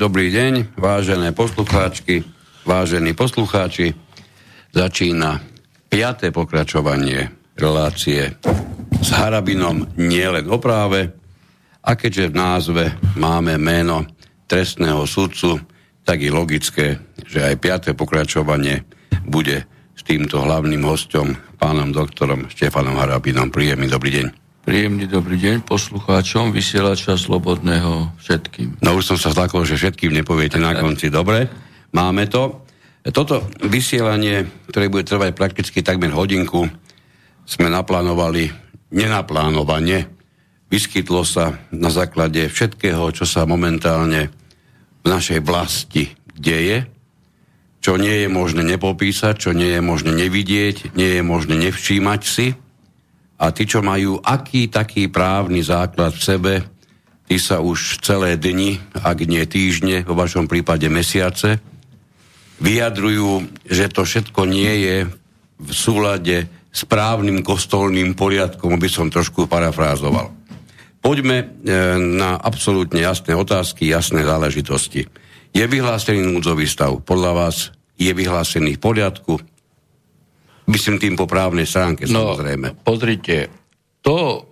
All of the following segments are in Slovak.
Dobrý deň, vážené poslucháčky, vážení poslucháči. Začína piaté pokračovanie relácie s Harabinom nielen o práve a keďže v názve máme meno trestného sudcu, tak je logické, že aj piaté pokračovanie bude s týmto hlavným hostom, pánom doktorom Štefanom Harabinom. Príjemný dobrý deň. Príjemný dobrý deň poslucháčom vysielača Slobodného všetkým. No už som sa zlakol, že všetkým nepoviete na konci. Dobre, máme to. Toto vysielanie, ktoré bude trvať prakticky takmer hodinku, sme naplánovali nenaplánovane. Vyskytlo sa na základe všetkého, čo sa momentálne v našej vlasti deje, čo nie je možné nepopísať, čo nie je možné nevidieť, nie je možné nevšímať si a tí, čo majú aký taký právny základ v sebe, tí sa už celé dni, ak nie týždne, vo vašom prípade mesiace, vyjadrujú, že to všetko nie je v súlade s právnym kostolným poriadkom, by som trošku parafrázoval. Poďme e, na absolútne jasné otázky, jasné záležitosti. Je vyhlásený núdzový stav? Podľa vás je vyhlásený v poriadku? Myslím tým po právnej stránke, no, samozrejme. Pozrite, to,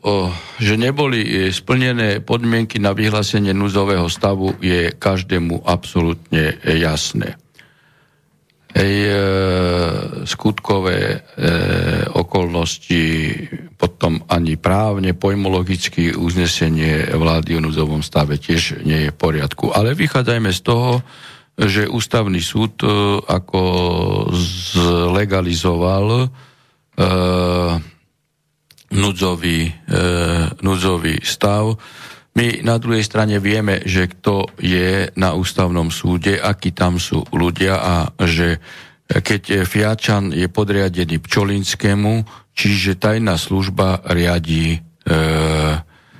že neboli e, splnené podmienky na vyhlásenie núzového stavu, je každému absolútne jasné. Ej, e, skutkové e, okolnosti, potom ani právne, pojmologicky uznesenie vlády o núzovom stave tiež nie je v poriadku. Ale vychádzajme z toho, že ústavný súd e, ako zlegalizoval e, núdzový, e, núdzový stav. My na druhej strane vieme, že kto je na ústavnom súde, akí tam sú ľudia a že keď Fiačan je podriadený Pčolinskému, čiže tajná služba riadí e,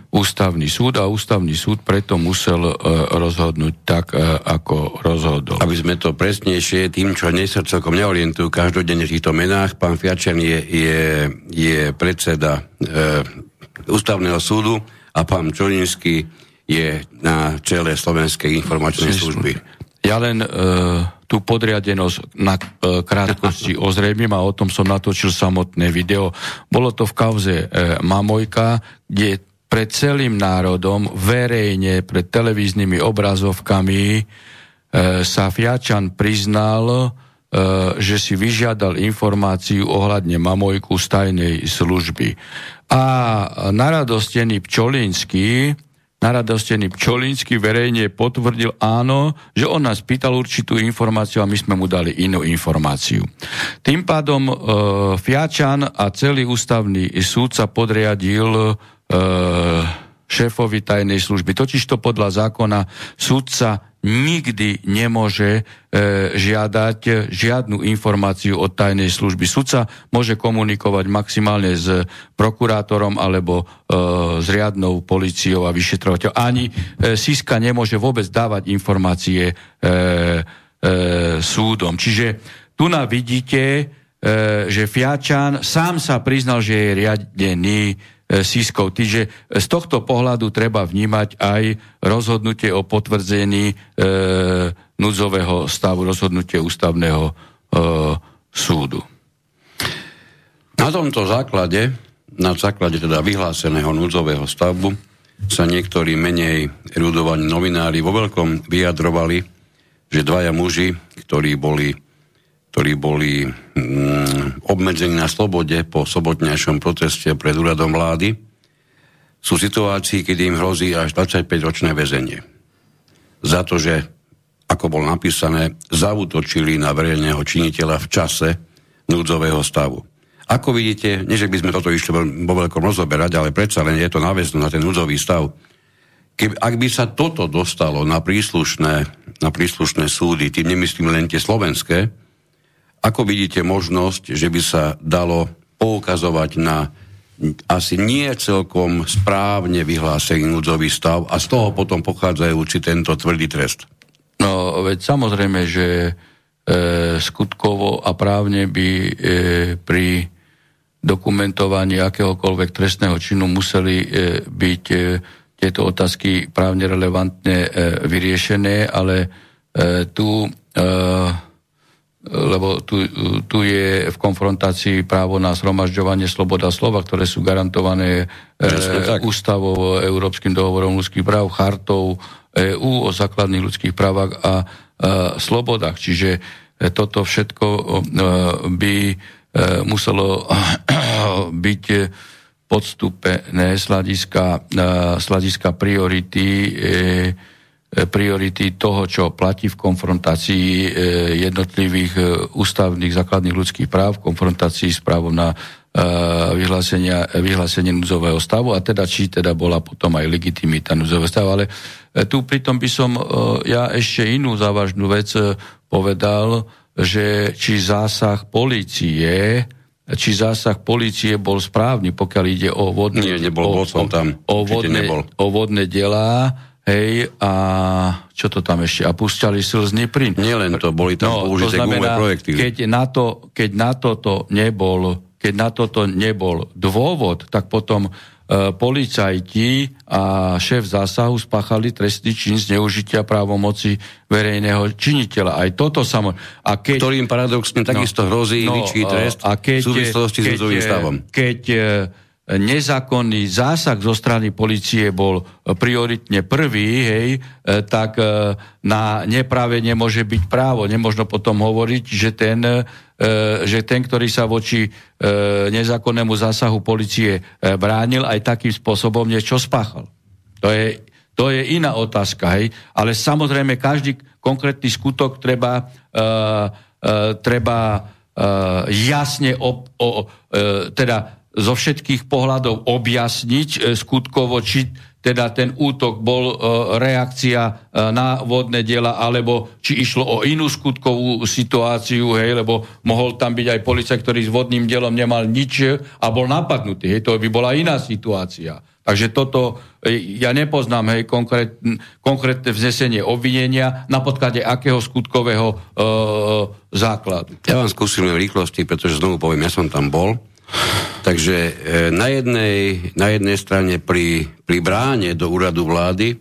ústavný súd a ústavný súd preto musel e, rozhodnúť tak, e, ako rozhodol. Aby sme to presnejšie, tým, čo nie sa celkom neorientujú každodenne v týchto menách, pán Fiačan je, je, je predseda e, ústavného súdu a pán Čolinsky je na čele Slovenskej informačnej služby. Ja len e, tú podriadenosť na e, krátkosti ozrejmím a o tom som natočil samotné video. Bolo to v kauze e, Mamojka, kde pred celým národom, verejne, pred televíznymi obrazovkami e, sa Fiačan priznal, e, že si vyžiadal informáciu ohľadne Mamojku z tajnej služby. A naradostený Pčolinský, naradostený Pčolinský verejne potvrdil áno, že on nás pýtal určitú informáciu a my sme mu dali inú informáciu. Tým pádom e, Fiačan a celý ústavný súd sa podriadil šéfovi tajnej služby. Totiž to podľa zákona súdca nikdy nemôže e, žiadať žiadnu informáciu od tajnej služby. Sudca môže komunikovať maximálne s prokurátorom alebo e, s riadnou policiou a vyšetrovateľom. Ani e, Siska nemôže vôbec dávať informácie e, e, súdom. Čiže tu na vidíte, e, že Fiačan sám sa priznal, že je riadený E, sískov. Čiže z tohto pohľadu treba vnímať aj rozhodnutie o potvrzení e, núdzového stavu, rozhodnutie ústavného e, súdu. Na tomto základe, na základe teda vyhláseného núdzového stavbu, sa niektorí menej erudovaní novinári vo veľkom vyjadrovali, že dvaja muži, ktorí boli ktorí boli mm, obmedzení na slobode po sobotnejšom proteste pred úradom vlády, sú v situácii, kedy im hrozí až 25-ročné väzenie. Za to, že, ako bol napísané, zautočili na verejného činiteľa v čase núdzového stavu. Ako vidíte, nie že by sme toto išli vo veľkom rozoberať, ale predsa len je to náväzno na ten núdzový stav. Keby, ak by sa toto dostalo na príslušné, na príslušné súdy, tým nemyslím len tie slovenské, ako vidíte možnosť, že by sa dalo poukazovať na asi nie celkom správne vyhlásený núdzový stav a z toho potom pochádzajúci tento tvrdý trest? No, veď samozrejme, že e, skutkovo a právne by e, pri dokumentovaní akéhokoľvek trestného činu museli e, byť e, tieto otázky právne relevantne e, vyriešené, ale e, tu, e, lebo tu, tu je v konfrontácii právo na zhromažďovanie sloboda slova, ktoré sú garantované e, ústavou, Európskym dohovorom ľudských práv, chartou EÚ o základných ľudských právach a e, slobodách. Čiže e, toto všetko e, by e, muselo byť podstupené z hľadiska, z hľadiska priority, e, e, priority toho, čo platí v konfrontácii e, jednotlivých ústavných základných ľudských práv, v konfrontácii s právom na vyhlásenia, vyhlásenie núdzového stavu a teda či teda bola potom aj legitimita núdzového stavu. Ale tu pritom by som ja ešte inú závažnú vec povedal, že či zásah policie či zásah policie bol správny, pokiaľ ide o vodné... Nie, nebol, o, bol som tam. O vodné, nebol. o vodné delá, hej, a čo to tam ešte? A púšťali slzný plyn. Len to, boli tam no, použité to znamená, projekty. Keď na, to, keď na toto nebol keď na toto nebol dôvod, tak potom E, policajti a šéf zásahu spáchali trestný čin zneužitia právomoci verejného činiteľa. Aj toto samo... A keď, Ktorým paradoxne takisto no, hrozí no, vyšší trest a keď, v súvislosti keď, s keď, stavom. Keď e, nezákonný zásah zo strany policie bol prioritne prvý, hej, e, tak na neprave nemôže byť právo. Nemožno potom hovoriť, že ten že ten, ktorý sa voči nezákonnému zásahu policie bránil, aj takým spôsobom niečo spáchal. To je, to je iná otázka, hej. Ale samozrejme, každý konkrétny skutok treba, treba jasne ob, o, teda zo všetkých pohľadov objasniť uh, skutkovo, či teda ten útok bol e, reakcia e, na vodné diela, alebo či išlo o inú skutkovú situáciu, hej, lebo mohol tam byť aj policajt, ktorý s vodným dielom nemal nič a bol napadnutý. Hej, to by bola iná situácia. Takže toto, e, ja nepoznám hej, konkrét, konkrétne vznesenie obvinenia na podklade akého skutkového e, základu. Ja vám skúsim v rýchlosti, pretože znovu poviem, ja som tam bol Takže e, na jednej, na jednej strane pri, pri bráne do úradu vlády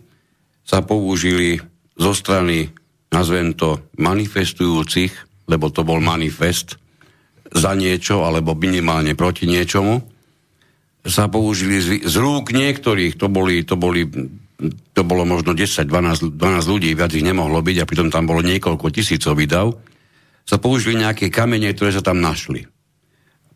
sa použili zo strany, nazvem to, manifestujúcich, lebo to bol manifest za niečo, alebo minimálne proti niečomu, sa použili z, z rúk niektorých, to boli, to boli to bolo možno 10, 12, 12 ľudí, viac ich nemohlo byť a pritom tam bolo niekoľko tisícov výdav, sa použili nejaké kamene, ktoré sa tam našli.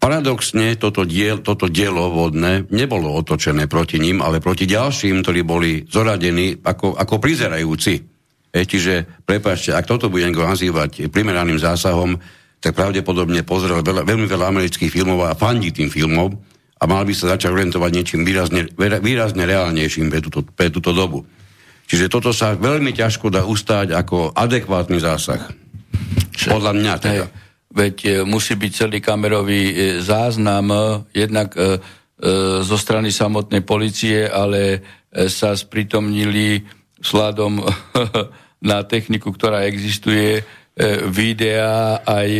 Paradoxne toto, diel, toto dielo vodné nebolo otočené proti ním, ale proti ďalším, ktorí boli zoradení ako, ako prizerajúci. E, čiže, prepáčte, ak toto budem nazývať primeraným zásahom, tak pravdepodobne pozrel veľa, veľmi veľa amerických filmov a fandí tým filmom a mal by sa začať orientovať niečím výrazne, výrazne reálnejším pre túto, pre túto dobu. Čiže toto sa veľmi ťažko dá ustáť ako adekvátny zásah. Podľa mňa teda. Hej. Veď e, musí byť celý kamerový e, záznam e, jednak zo strany samotnej policie, ale sa spritomnili sladom na techniku, ktorá existuje, videa aj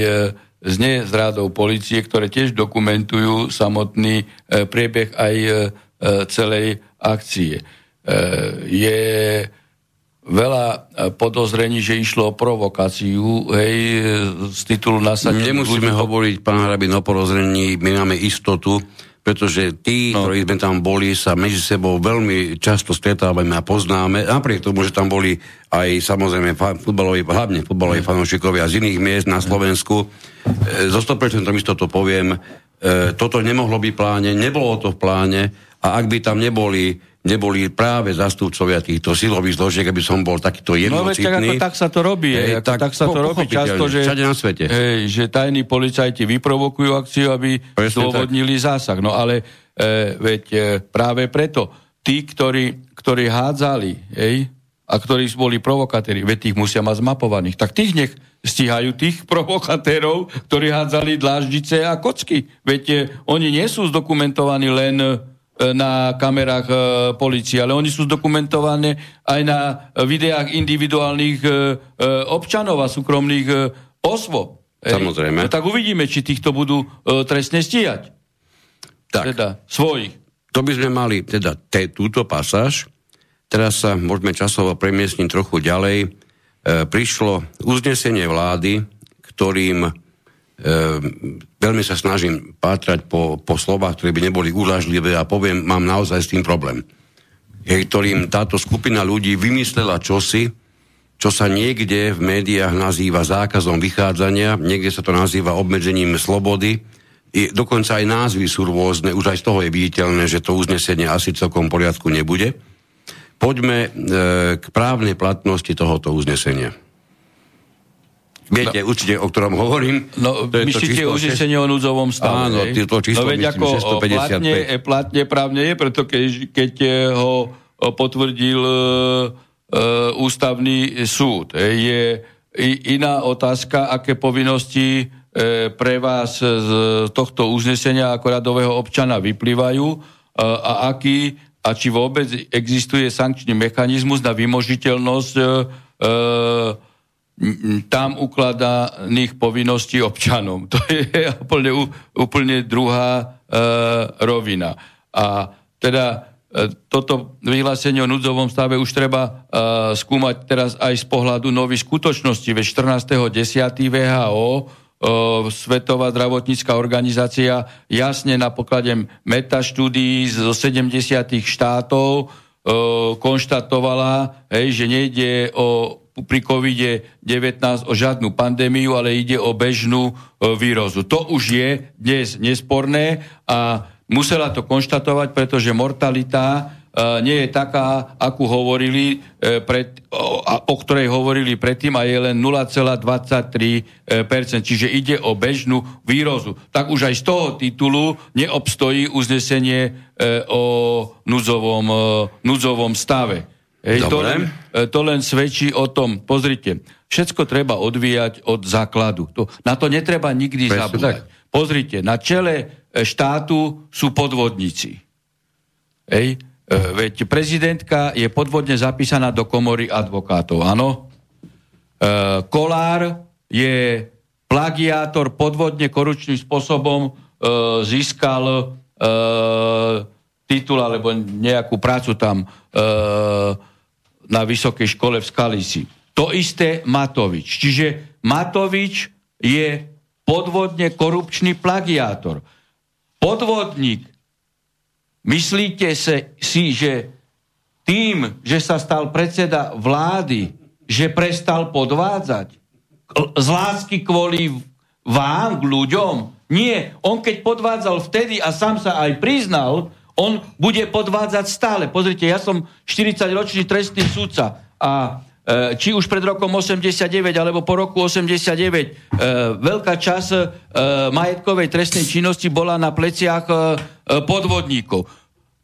z nezrádov policie, ktoré tiež dokumentujú samotný priebeh aj celej akcie. Je veľa e, podozrení, že išlo o provokáciu, hej, z titulu nasadenia. Nemusíme ľudí... hovoriť, pán Hrabin, o podozrení, my máme istotu, pretože tí, no. ktorí sme tam boli, sa medzi sebou veľmi často stretávame a poznáme, napriek tomu, že tam boli aj samozrejme futbaloví, hlavne futbaloví mm. fanúšikovia z iných miest na Slovensku. E, zo 100% istotou poviem, e, toto nemohlo byť pláne, nebolo to v pláne a ak by tam neboli neboli práve zastupcovia týchto silových zložiek, aby som bol takýto jednocitný. No veď tak, sa to robí. Hej, tak, tak sa to robí často, že, na svete. Hej, že tajní policajti vyprovokujú akciu, aby zdôvodnili zásah. No ale e, veď e, práve preto tí, ktorí, ktorí hádzali, hej, a ktorí boli provokatéri, veď tých musia mať zmapovaných, tak tých nech stíhajú tých provokatérov, ktorí hádzali dláždice a kocky. Veď e, oni nie sú zdokumentovaní len E, na kamerách e, policie, ale oni sú zdokumentované aj na videách individuálnych e, občanov a súkromných osôb. Samozrejme. No, tak uvidíme, či týchto budú trestne stíhať. Tak. Teda svojich. To by sme mali teda te, túto pasáž teraz sa môžeme časovo premiesniť trochu ďalej. E, prišlo uznesenie vlády, ktorým e, veľmi sa snažím pátrať po, po slovách, ktoré by neboli úľažlivé a poviem, mám naozaj s tým problém. Je, ktorým táto skupina ľudí vymyslela čosi, čo sa niekde v médiách nazýva zákazom vychádzania, niekde sa to nazýva obmedzením slobody, i dokonca aj názvy sú rôzne, už aj z toho je viditeľné, že to uznesenie asi celkom poriadku nebude. Poďme e, k právnej platnosti tohoto uznesenia. Viete no, určite, o ktorom hovorím. No, to je myslíte to uznesenie o núdzovom stave? Áno, to číslo no, veď myslím, ako 655. Platne, platne právne je, preto keď, keď ho potvrdil uh, ústavný súd. Je iná otázka, aké povinnosti E, pre vás z tohto uznesenia ako radového občana vyplývajú e, a aký a či vôbec existuje sankčný mechanizmus na vymožiteľnosť e, tam ukladaných povinností občanom. To je úplne, úplne druhá e, rovina. A teda e, toto vyhlásenie o núdzovom stave už treba e, skúmať teraz aj z pohľadu nových skutočností. Ve 14.10. VHO Svetová zdravotnícká organizácia jasne na poklade metaštúdií zo 70 štátov konštatovala, hej, že nejde o pri COVID-19 o žiadnu pandémiu, ale ide o bežnú výrozu. To už je dnes nesporné a musela to konštatovať, pretože mortalita E, nie je taká, akú hovorili, e, pred, o, ktorej hovorili predtým a je len 0,23%, čiže ide o bežnú výrozu. Tak už aj z toho titulu neobstojí uznesenie e, o núdzovom, núdzovom stave. Hej, to, len, to len svedčí o tom, pozrite, všetko treba odvíjať od základu. To, na to netreba nikdy Presne zabúdať. Tak. Pozrite, na čele štátu sú podvodníci. Hej, E, veď prezidentka je podvodne zapísaná do komory advokátov, áno? E, Kolár je plagiátor, podvodne korupčným spôsobom e, získal e, titul alebo nejakú prácu tam e, na vysokej škole v Skalisi. To isté Matovič. Čiže Matovič je podvodne korupčný plagiátor. Podvodník Myslíte si, že tým, že sa stal predseda vlády, že prestal podvádzať? Z lásky kvôli vám, k ľuďom? Nie. On keď podvádzal vtedy a sám sa aj priznal, on bude podvádzať stále. Pozrite, ja som 40-ročný trestný sudca a e, či už pred rokom 89 alebo po roku 89 e, veľká časť e, majetkovej trestnej činnosti bola na pleciach podvodníkov.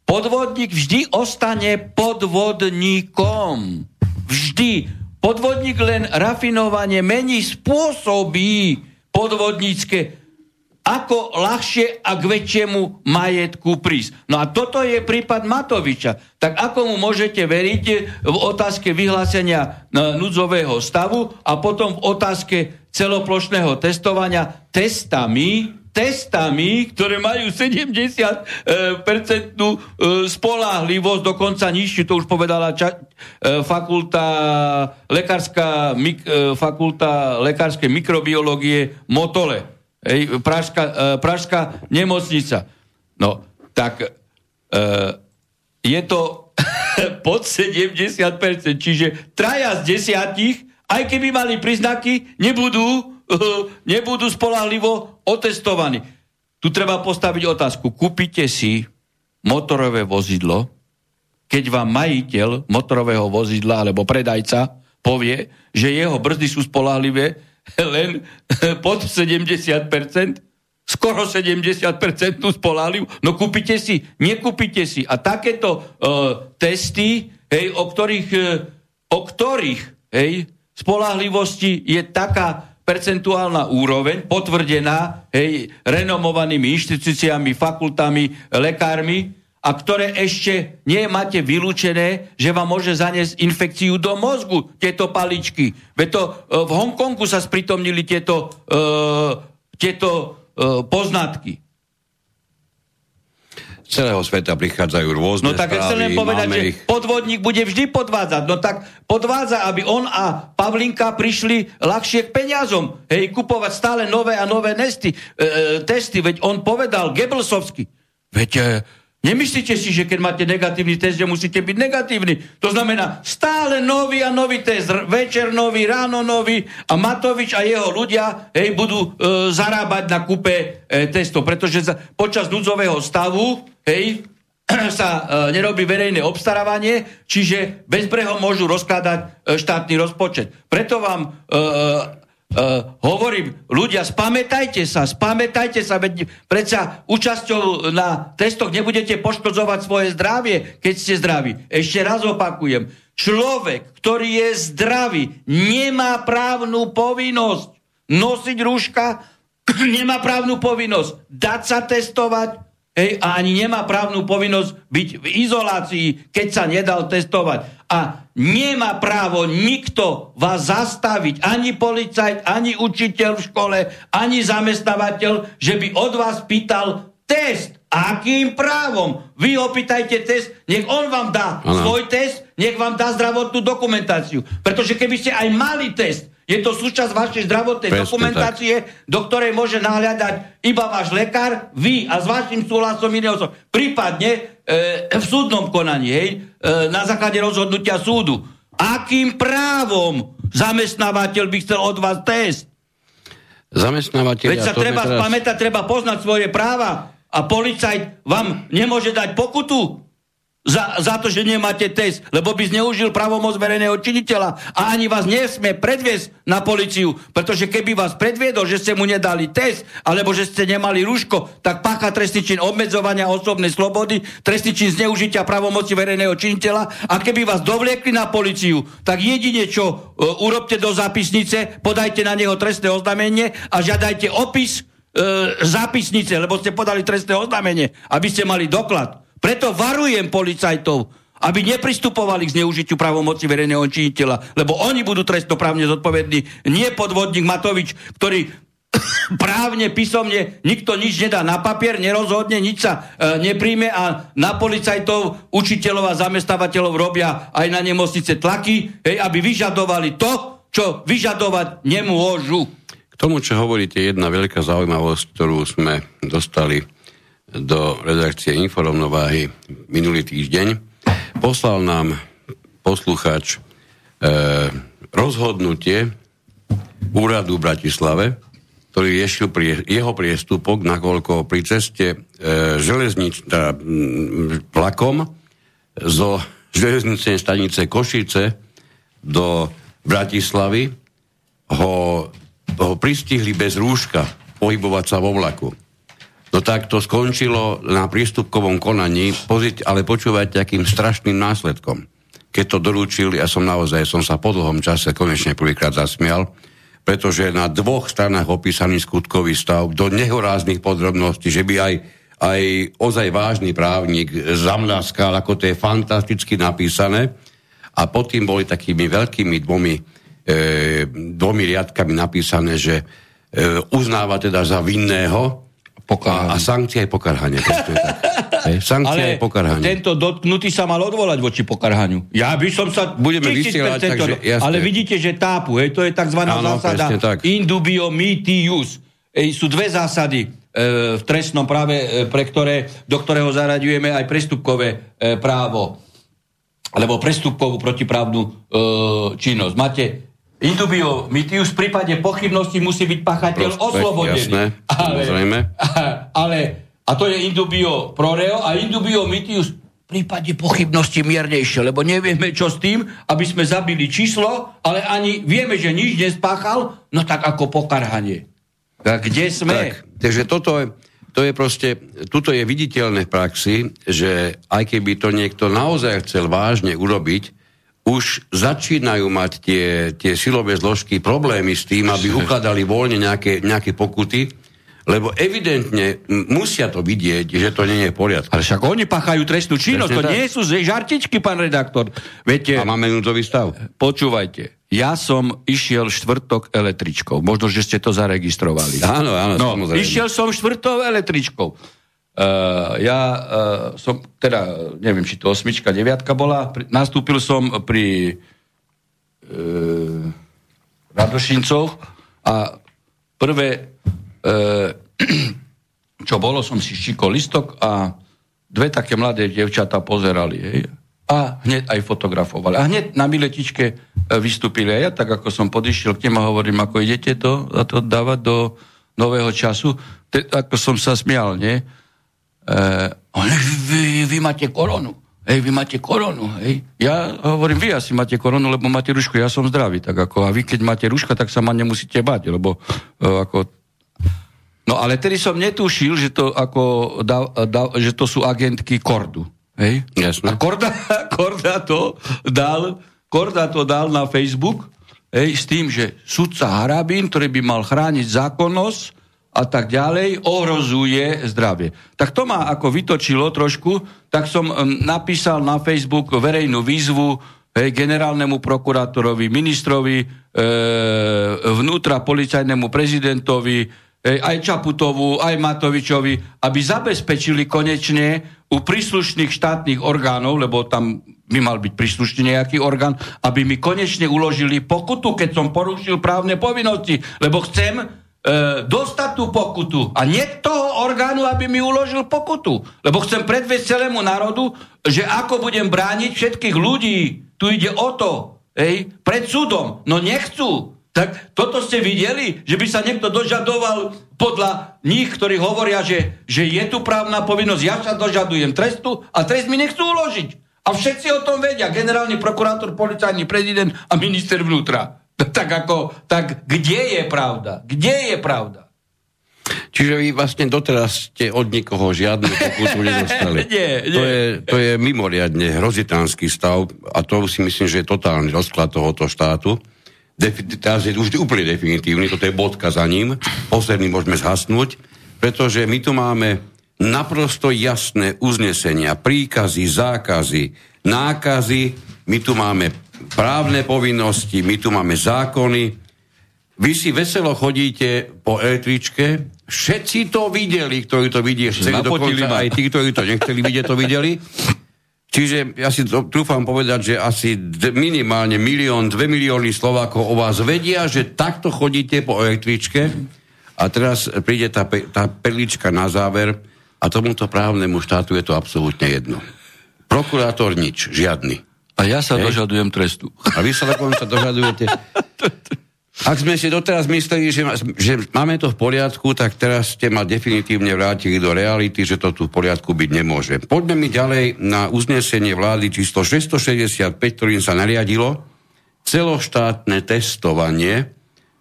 Podvodník vždy ostane podvodníkom. Vždy. Podvodník len rafinovanie mení spôsoby podvodnícke, ako ľahšie a k väčšiemu majetku prísť. No a toto je prípad Matoviča. Tak ako mu môžete veriť v otázke vyhlásenia núdzového stavu a potom v otázke celoplošného testovania testami testami, ktoré majú 70 e, percentnú e, spolahlivosť, dokonca nižšiu, to už povedala ča, fakulta, lekárska, mik, fakulta lekárskej mikrobiológie Motole. Ej, pražská, pražská nemocnica. No, tak je to pod 70%, čiže traja z desiatich, aj keby mali príznaky, nebudú nebudú spolahlivo otestovaní. Tu treba postaviť otázku. Kúpite si motorové vozidlo, keď vám majiteľ motorového vozidla alebo predajca povie, že jeho brzdy sú spolahlivé len pod 70%, skoro 70% spolahliv, no kúpite si, nekúpite si. A takéto uh, testy, hej, o ktorých, uh, o ktorých hej, spolahlivosti je taká percentuálna úroveň, potvrdená hej, renomovanými inštitúciami, fakultami, lekármi, a ktoré ešte nie máte vylúčené, že vám môže zaniesť infekciu do mozgu, tieto paličky. Veď to e, v Hongkongu sa spritomnili tieto, uh, tieto uh, poznatky. Z celého sveta prichádzajú rôzne No tak správy, chcem len povedať, že ich... podvodník bude vždy podvádzať. No tak podvádza, aby on a Pavlinka prišli ľahšie k peniazom. Hej, kupovať stále nové a nové nesty, e, testy. Veď on povedal Gebelsovsky. Veď e, nemyslíte si, že keď máte negatívny test, že musíte byť negatívny. To znamená stále nový a nový test. Večer nový, ráno nový a Matovič a jeho ľudia hej, budú e, zarábať na kúpe e, testov. Pretože za, počas núdzového stavu hej, sa e, nerobí verejné obstarávanie, čiže bezbreho môžu rozkladať e, štátny rozpočet. Preto vám e, e, hovorím, ľudia, spamätajte sa, spamätajte sa, veď predsa účasťou na testoch nebudete poškodzovať svoje zdravie, keď ste zdraví. Ešte raz opakujem, človek, ktorý je zdravý, nemá právnu povinnosť nosiť rúška, nemá právnu povinnosť dať sa testovať, Hej, a ani nemá právnu povinnosť byť v izolácii, keď sa nedal testovať. A nemá právo nikto vás zastaviť, ani policajt, ani učiteľ v škole, ani zamestnávateľ, že by od vás pýtal test. Akým právom? Vy opýtajte test, nech on vám dá ano. svoj test, nech vám dá zdravotnú dokumentáciu. Pretože keby ste aj mali test, je to súčasť vašej zdravotnej Presne dokumentácie, tak. do ktorej môže nahľadať iba váš lekár, vy a s vašim súhlasom iného osob. Prípadne e, v súdnom konaní, hej, e, na základe rozhodnutia súdu. Akým právom zamestnávateľ by chcel od vás test? Zamestnávateľ... Veď sa treba teraz... spamätať, treba poznať svoje práva. A policajt vám nemôže dať pokutu za, za to, že nemáte test, lebo by zneužil pravomoc verejného činiteľa a ani vás nesmie predviesť na policiu, pretože keby vás predviedol, že ste mu nedali test, alebo že ste nemali rúško, tak pácha trestný čin obmedzovania osobnej slobody, trestný čin zneužitia pravomoci verejného činiteľa a keby vás dovliekli na policiu, tak jedine čo e, urobte do zápisnice, podajte na neho trestné oznámenie a žiadajte opis e, zápisnice, lebo ste podali trestné oznámenie, aby ste mali doklad. Preto varujem policajtov, aby nepristupovali k zneužitiu pravomoci verejného činiteľa, lebo oni budú trestnoprávne zodpovední, nie podvodník Matovič, ktorý právne, písomne, nikto nič nedá na papier, nerozhodne, nič sa e, nepríjme a na policajtov, učiteľov a zamestnávateľov robia aj na nemocnice tlaky, hej, aby vyžadovali to, čo vyžadovať nemôžu. K tomu, čo hovoríte, jedna veľká zaujímavosť, ktorú sme dostali do redakcie Inforovnováhy minulý týždeň. Poslal nám poslucháč e, rozhodnutie úradu v Bratislave, ktorý riešil prie, jeho priestupok, nakoľko pri ceste e, železnič, teda, m, vlakom zo železnice stanice Košice do Bratislavy ho, ho pristihli bez rúška pohybovať sa vo vlaku. No tak to skončilo na prístupkovom konaní, pozit, ale počúvajte, akým strašným následkom. Keď to dorúčil, ja som naozaj, som sa po dlhom čase konečne prvýkrát zasmial, pretože na dvoch stranách opísaný skutkový stav do nehoráznych podrobností, že by aj, aj ozaj vážny právnik zamľaskal, ako to je fantasticky napísané. A potom boli takými veľkými dvomi, e, dvomi riadkami napísané, že e, uznáva teda za vinného, Pokarhanie. A, a sankcia je pokarhanie. Sankcia Ale je pokarhanie. tento dotknutý sa mal odvolať voči pokarhaniu. Ja by som sa... Budeme vysielať, takže. Ale vidíte, že tápu, hej, to je tzv. Áno, zásada tak. indubio mitius. Ej, sú dve zásady e, v trestnom práve, e, pre ktoré, do ktorého zaraďujeme aj prestupkové e, právo alebo prestupkovú protiprávnu e, činnosť. Máte Indubio mitius v prípade pochybnosti musí byť pachateľ Prospech, oslobodený. jasné, ale, samozrejme. ale, a to je indubio pro reo a indubio mitius v prípade pochybnosti miernejšie, lebo nevieme, čo s tým, aby sme zabili číslo, ale ani vieme, že nič nespáchal, no tak ako pokarhanie. Tak kde sme? Tak, takže toto je, to je proste, tuto je viditeľné v praxi, že aj keby to niekto naozaj chcel vážne urobiť, už začínajú mať tie, tie silové zložky problémy s tým, aby ukladali voľne nejaké, nejaké pokuty, lebo evidentne musia to vidieť, že to nie je v poriadku. Ale však oni pachajú trestnú činnosť, to tak. nie sú žartičky, pán redaktor. Viete, A máme núdzový stav. počúvajte, ja som išiel štvrtok električkou. Možno, že ste to zaregistrovali. Áno, áno, No, samozrejme. išiel som štvrtou električkou. Uh, ja uh, som, teda, neviem, či to osmička, deviatka bola, pri, nastúpil som pri uh, Radošincoch a prvé, uh, čo bolo, som si šikol listok a dve také mladé devčatá pozerali. Hej, a hneď aj fotografovali. A hneď na biletičke vystúpili. A ja tak, ako som podišiel k ním a hovorím, ako idete to, to dávať do nového času, te, ako som sa smial, nie? Uh, vy, vy máte koronu. Hej, vy máte koronu, hej. Ja hovorím, vy asi máte koronu, lebo máte rušku, ja som zdravý, tak ako, a vy keď máte ruška, tak sa ma nemusíte bať, lebo uh, ako... No ale tedy som netušil, že to, ako, da, da, že to sú agentky Kordu. Hej? Jasne. A Korda, Korda, to dal, Korda to dal na Facebook hej, s tým, že sudca Harabín, ktorý by mal chrániť zákonnosť, a tak ďalej, ohrozuje zdravie. Tak to ma ako vytočilo trošku, tak som napísal na Facebook verejnú výzvu hej, generálnemu prokurátorovi, ministrovi, e, vnútra policajnému prezidentovi, hej, aj Čaputovu, aj Matovičovi, aby zabezpečili konečne u príslušných štátnych orgánov, lebo tam by mal byť príslušný nejaký orgán, aby mi konečne uložili pokutu, keď som porušil právne povinnosti, lebo chcem e, dostať tú pokutu a nie toho orgánu, aby mi uložil pokutu. Lebo chcem predviesť celému národu, že ako budem brániť všetkých ľudí, tu ide o to, ej, pred súdom. No nechcú. Tak toto ste videli, že by sa niekto dožadoval podľa nich, ktorí hovoria, že, že je tu právna povinnosť, ja sa dožadujem trestu a trest mi nechcú uložiť. A všetci o tom vedia, generálny prokurátor, policajný prezident a minister vnútra. Tak ako, tak kde je pravda? Kde je pravda? Čiže vy vlastne doteraz ste od nikoho žiadnu pokutu nedostali. nie, nie. To, je, to je mimoriadne hrozitánsky stav a to si myslím, že je totálny rozklad tohoto štátu. Defi- teraz je už úplne definitívny, toto je bodka za ním, posledný môžeme zhasnúť, pretože my tu máme naprosto jasné uznesenia, príkazy, zákazy, nákazy, my tu máme právne povinnosti, my tu máme zákony. Vy si veselo chodíte po električke, všetci to videli, ktorí to videli, chceli dokonca ma. aj tí, ktorí to nechceli vidieť, to videli. Čiže ja si trúfam povedať, že asi minimálne milión, dve milióny Slovákov o vás vedia, že takto chodíte po električke a teraz príde tá, tá perlička na záver a tomuto právnemu štátu je to absolútne jedno. Prokurátor nič, žiadny. A ja sa Hej. dožadujem trestu. A vy sa dokonca dožadujete. Ak sme si doteraz mysleli, že, že máme to v poriadku, tak teraz ste ma definitívne vrátili do reality, že to tu v poriadku byť nemôže. Poďme mi ďalej na uznesenie vlády číslo 665, ktorým sa nariadilo celoštátne testovanie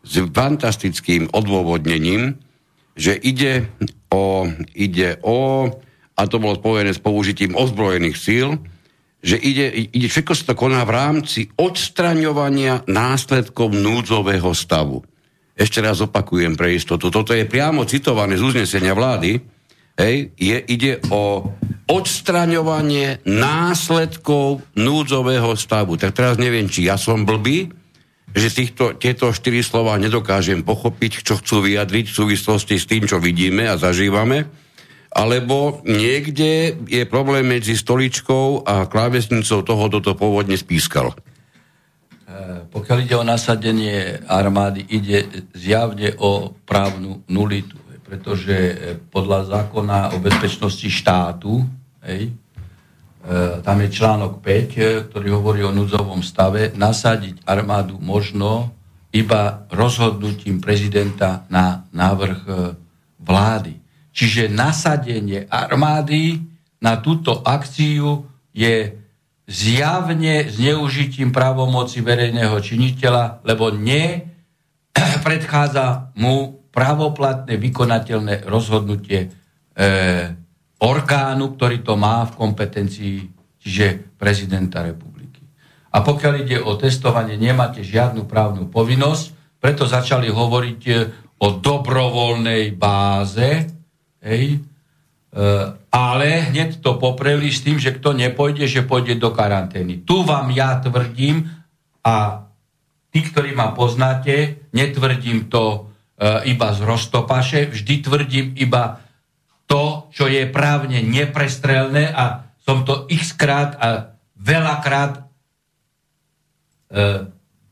s fantastickým odôvodnením, že ide o, ide o, a to bolo spojené s použitím ozbrojených síl, že ide, ide, všetko sa to koná v rámci odstraňovania následkov núdzového stavu. Ešte raz opakujem pre istotu. Toto je priamo citované z uznesenia vlády. Hej, je, ide o odstraňovanie následkov núdzového stavu. Tak teraz neviem, či ja som blbý, že týchto, tieto štyri slova nedokážem pochopiť, čo chcú vyjadriť v súvislosti s tým, čo vidíme a zažívame alebo niekde je problém medzi stoličkou a klávesnicou toho, kto to pôvodne spískal? E, pokiaľ ide o nasadenie armády, ide zjavne o právnu nulitu, pretože e, podľa zákona o bezpečnosti štátu, hej, e, tam je článok 5, ktorý hovorí o núdzovom stave, nasadiť armádu možno iba rozhodnutím prezidenta na návrh vlády. Čiže nasadenie armády na túto akciu je zjavne zneužitím právomoci verejného činiteľa, lebo nie predchádza mu právoplatné vykonateľné rozhodnutie e, orgánu, ktorý to má v kompetencii, čiže prezidenta republiky. A pokiaľ ide o testovanie, nemáte žiadnu právnu povinnosť, preto začali hovoriť e, o dobrovoľnej báze, Hej? E, ale hneď to popreli s tým, že kto nepôjde, že pôjde do karantény. Tu vám ja tvrdím a tí, ktorí ma poznáte, netvrdím to e, iba z roztopaše, vždy tvrdím iba to, čo je právne neprestrelné a som to x krát a veľakrát e,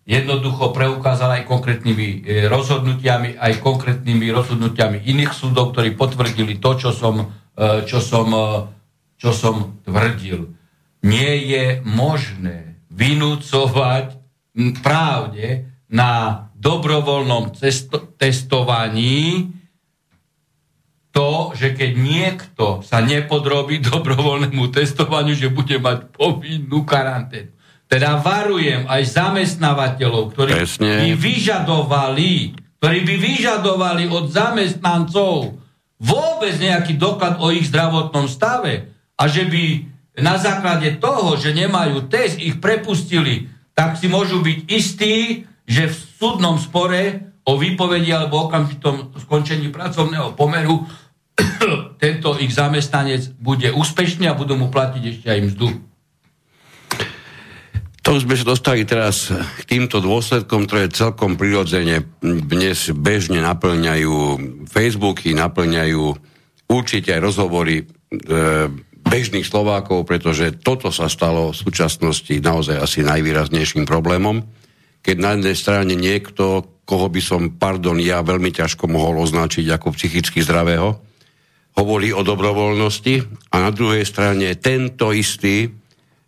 jednoducho preukázal aj konkrétnymi e, rozhodnutiami, aj konkrétnymi rozhodnutiami iných súdov, ktorí potvrdili to, čo som, e, čo som, e, čo som tvrdil. Nie je možné vynúcovať právne na dobrovoľnom cesto- testovaní to, že keď niekto sa nepodrobí dobrovoľnému testovaniu, že bude mať povinnú karanténu. Teda varujem aj zamestnávateľov, ktorí Presne. by vyžadovali, ktorí by vyžadovali od zamestnancov vôbec nejaký doklad o ich zdravotnom stave a že by na základe toho, že nemajú test, ich prepustili, tak si môžu byť istí, že v súdnom spore o výpovedi alebo okamžitom skončení pracovného pomeru tento ich zamestnanec bude úspešný a budú mu platiť ešte aj mzdu. To sme sa dostali teraz k týmto dôsledkom, ktoré celkom prirodzene dnes bežne naplňajú Facebooky, naplňajú určite aj rozhovory e, bežných Slovákov, pretože toto sa stalo v súčasnosti naozaj asi najvýraznejším problémom. Keď na jednej strane niekto, koho by som, pardon, ja veľmi ťažko mohol označiť ako psychicky zdravého, hovorí o dobrovoľnosti a na druhej strane tento istý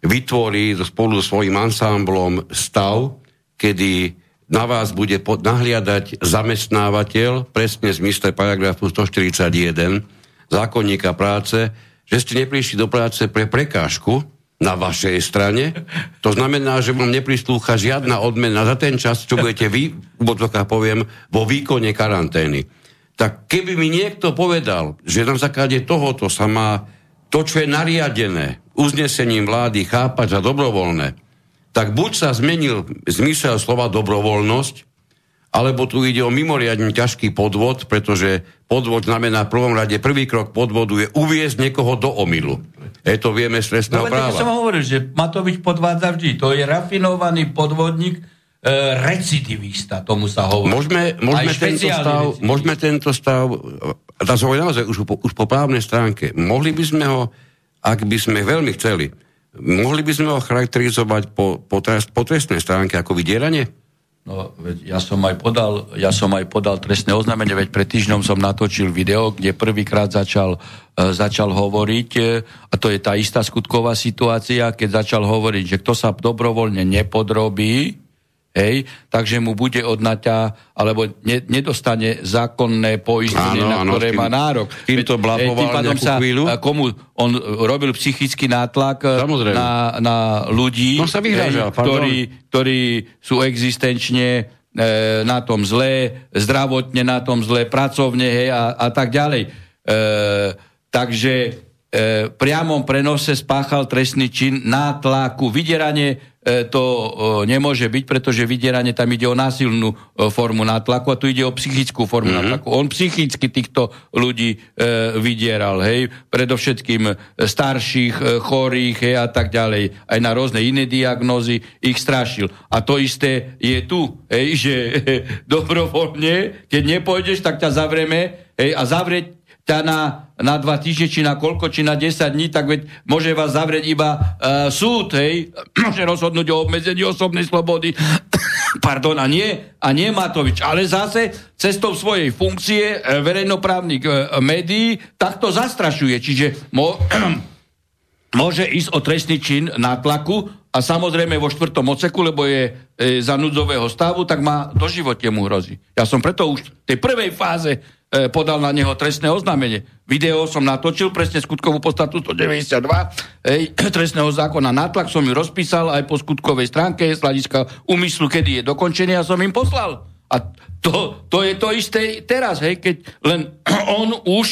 vytvorí spolu so svojím ansámblom stav, kedy na vás bude nahliadať zamestnávateľ, presne z zmysle paragrafu 141 zákonníka práce, že ste neprišli do práce pre prekážku na vašej strane. To znamená, že vám neprislúcha žiadna odmena za ten čas, čo budete vy, v poviem, vo výkone karantény. Tak keby mi niekto povedal, že na základe tohoto sa má to, čo je nariadené uznesením vlády chápať za dobrovoľné, tak buď sa zmenil zmysel slova dobrovoľnosť, alebo tu ide o mimoriadne ťažký podvod, pretože podvod znamená v prvom rade, prvý krok podvodu je uviezť niekoho do omilu. Je to vieme z trestného no, práva. Som hovoril, že Matovič podvádza vždy. To je rafinovaný podvodník, e, recidivista, tomu sa hovorí. Môžeme, môžeme, tento stav, môžeme tento stav, tá sa hovorí naozaj už po, už po právnej stránke, mohli by sme ho ak by sme veľmi chceli, mohli by sme ho charakterizovať po, po, trest, po trestnej stránke ako vydieranie? No, veď ja som aj podal, ja som aj podal trestné oznámenie, veď pred týždňom som natočil video, kde prvýkrát začal, uh, začal hovoriť, uh, a to je tá istá skutková situácia, keď začal hovoriť, že kto sa dobrovoľne nepodrobí, hej, takže mu bude odnaťa, alebo ne, nedostane zákonné poistenie, na ktoré má nárok. Tým to blaboval sa, chvíľu. Komu on robil psychický nátlak na, na ľudí, sa vyhrážal, hej, ktorí, ktorí sú existenčne e, na tom zlé, zdravotne na tom zlé, pracovne hej, a, a tak ďalej. E, takže e, priamom prenose spáchal trestný čin nátlaku, vydieranie to e, nemôže byť, pretože vydieranie tam ide o násilnú e, formu nátlaku a tu ide o psychickú formu mm-hmm. nátlaku. On psychicky týchto ľudí e, vydieral, hej, predovšetkým starších, chorých, hej, a tak ďalej. Aj na rôzne iné diagnózy ich strašil. A to isté je tu, hej, že dobrovoľne, keď nepôjdeš, tak ťa zavrieme, hej, a zavrieť ťa na, na dva týždne, či na koľko, či na 10 dní, tak veď môže vás zavrieť iba uh, súd, hej, môže rozhodnúť o obmedzení osobnej slobody, pardon, a nie, a nie Matovič. Ale zase cestou svojej funkcie uh, verejnoprávnych uh, médií takto zastrašuje. Čiže mo, môže ísť o trestný čin nátlaku a samozrejme vo štvrtom oceku, lebo je e, za núdzového stavu, tak má do živote mu hrozí. Ja som preto už v tej prvej fáze e, podal na neho trestné oznámenie. Video som natočil, presne skutkovú podstatu 192 ej, trestného zákona nátlak, som ju rozpísal aj po skutkovej stránke z hľadiska úmyslu, kedy je dokončený a som im poslal. A to, to je to isté teraz, hej, keď len on už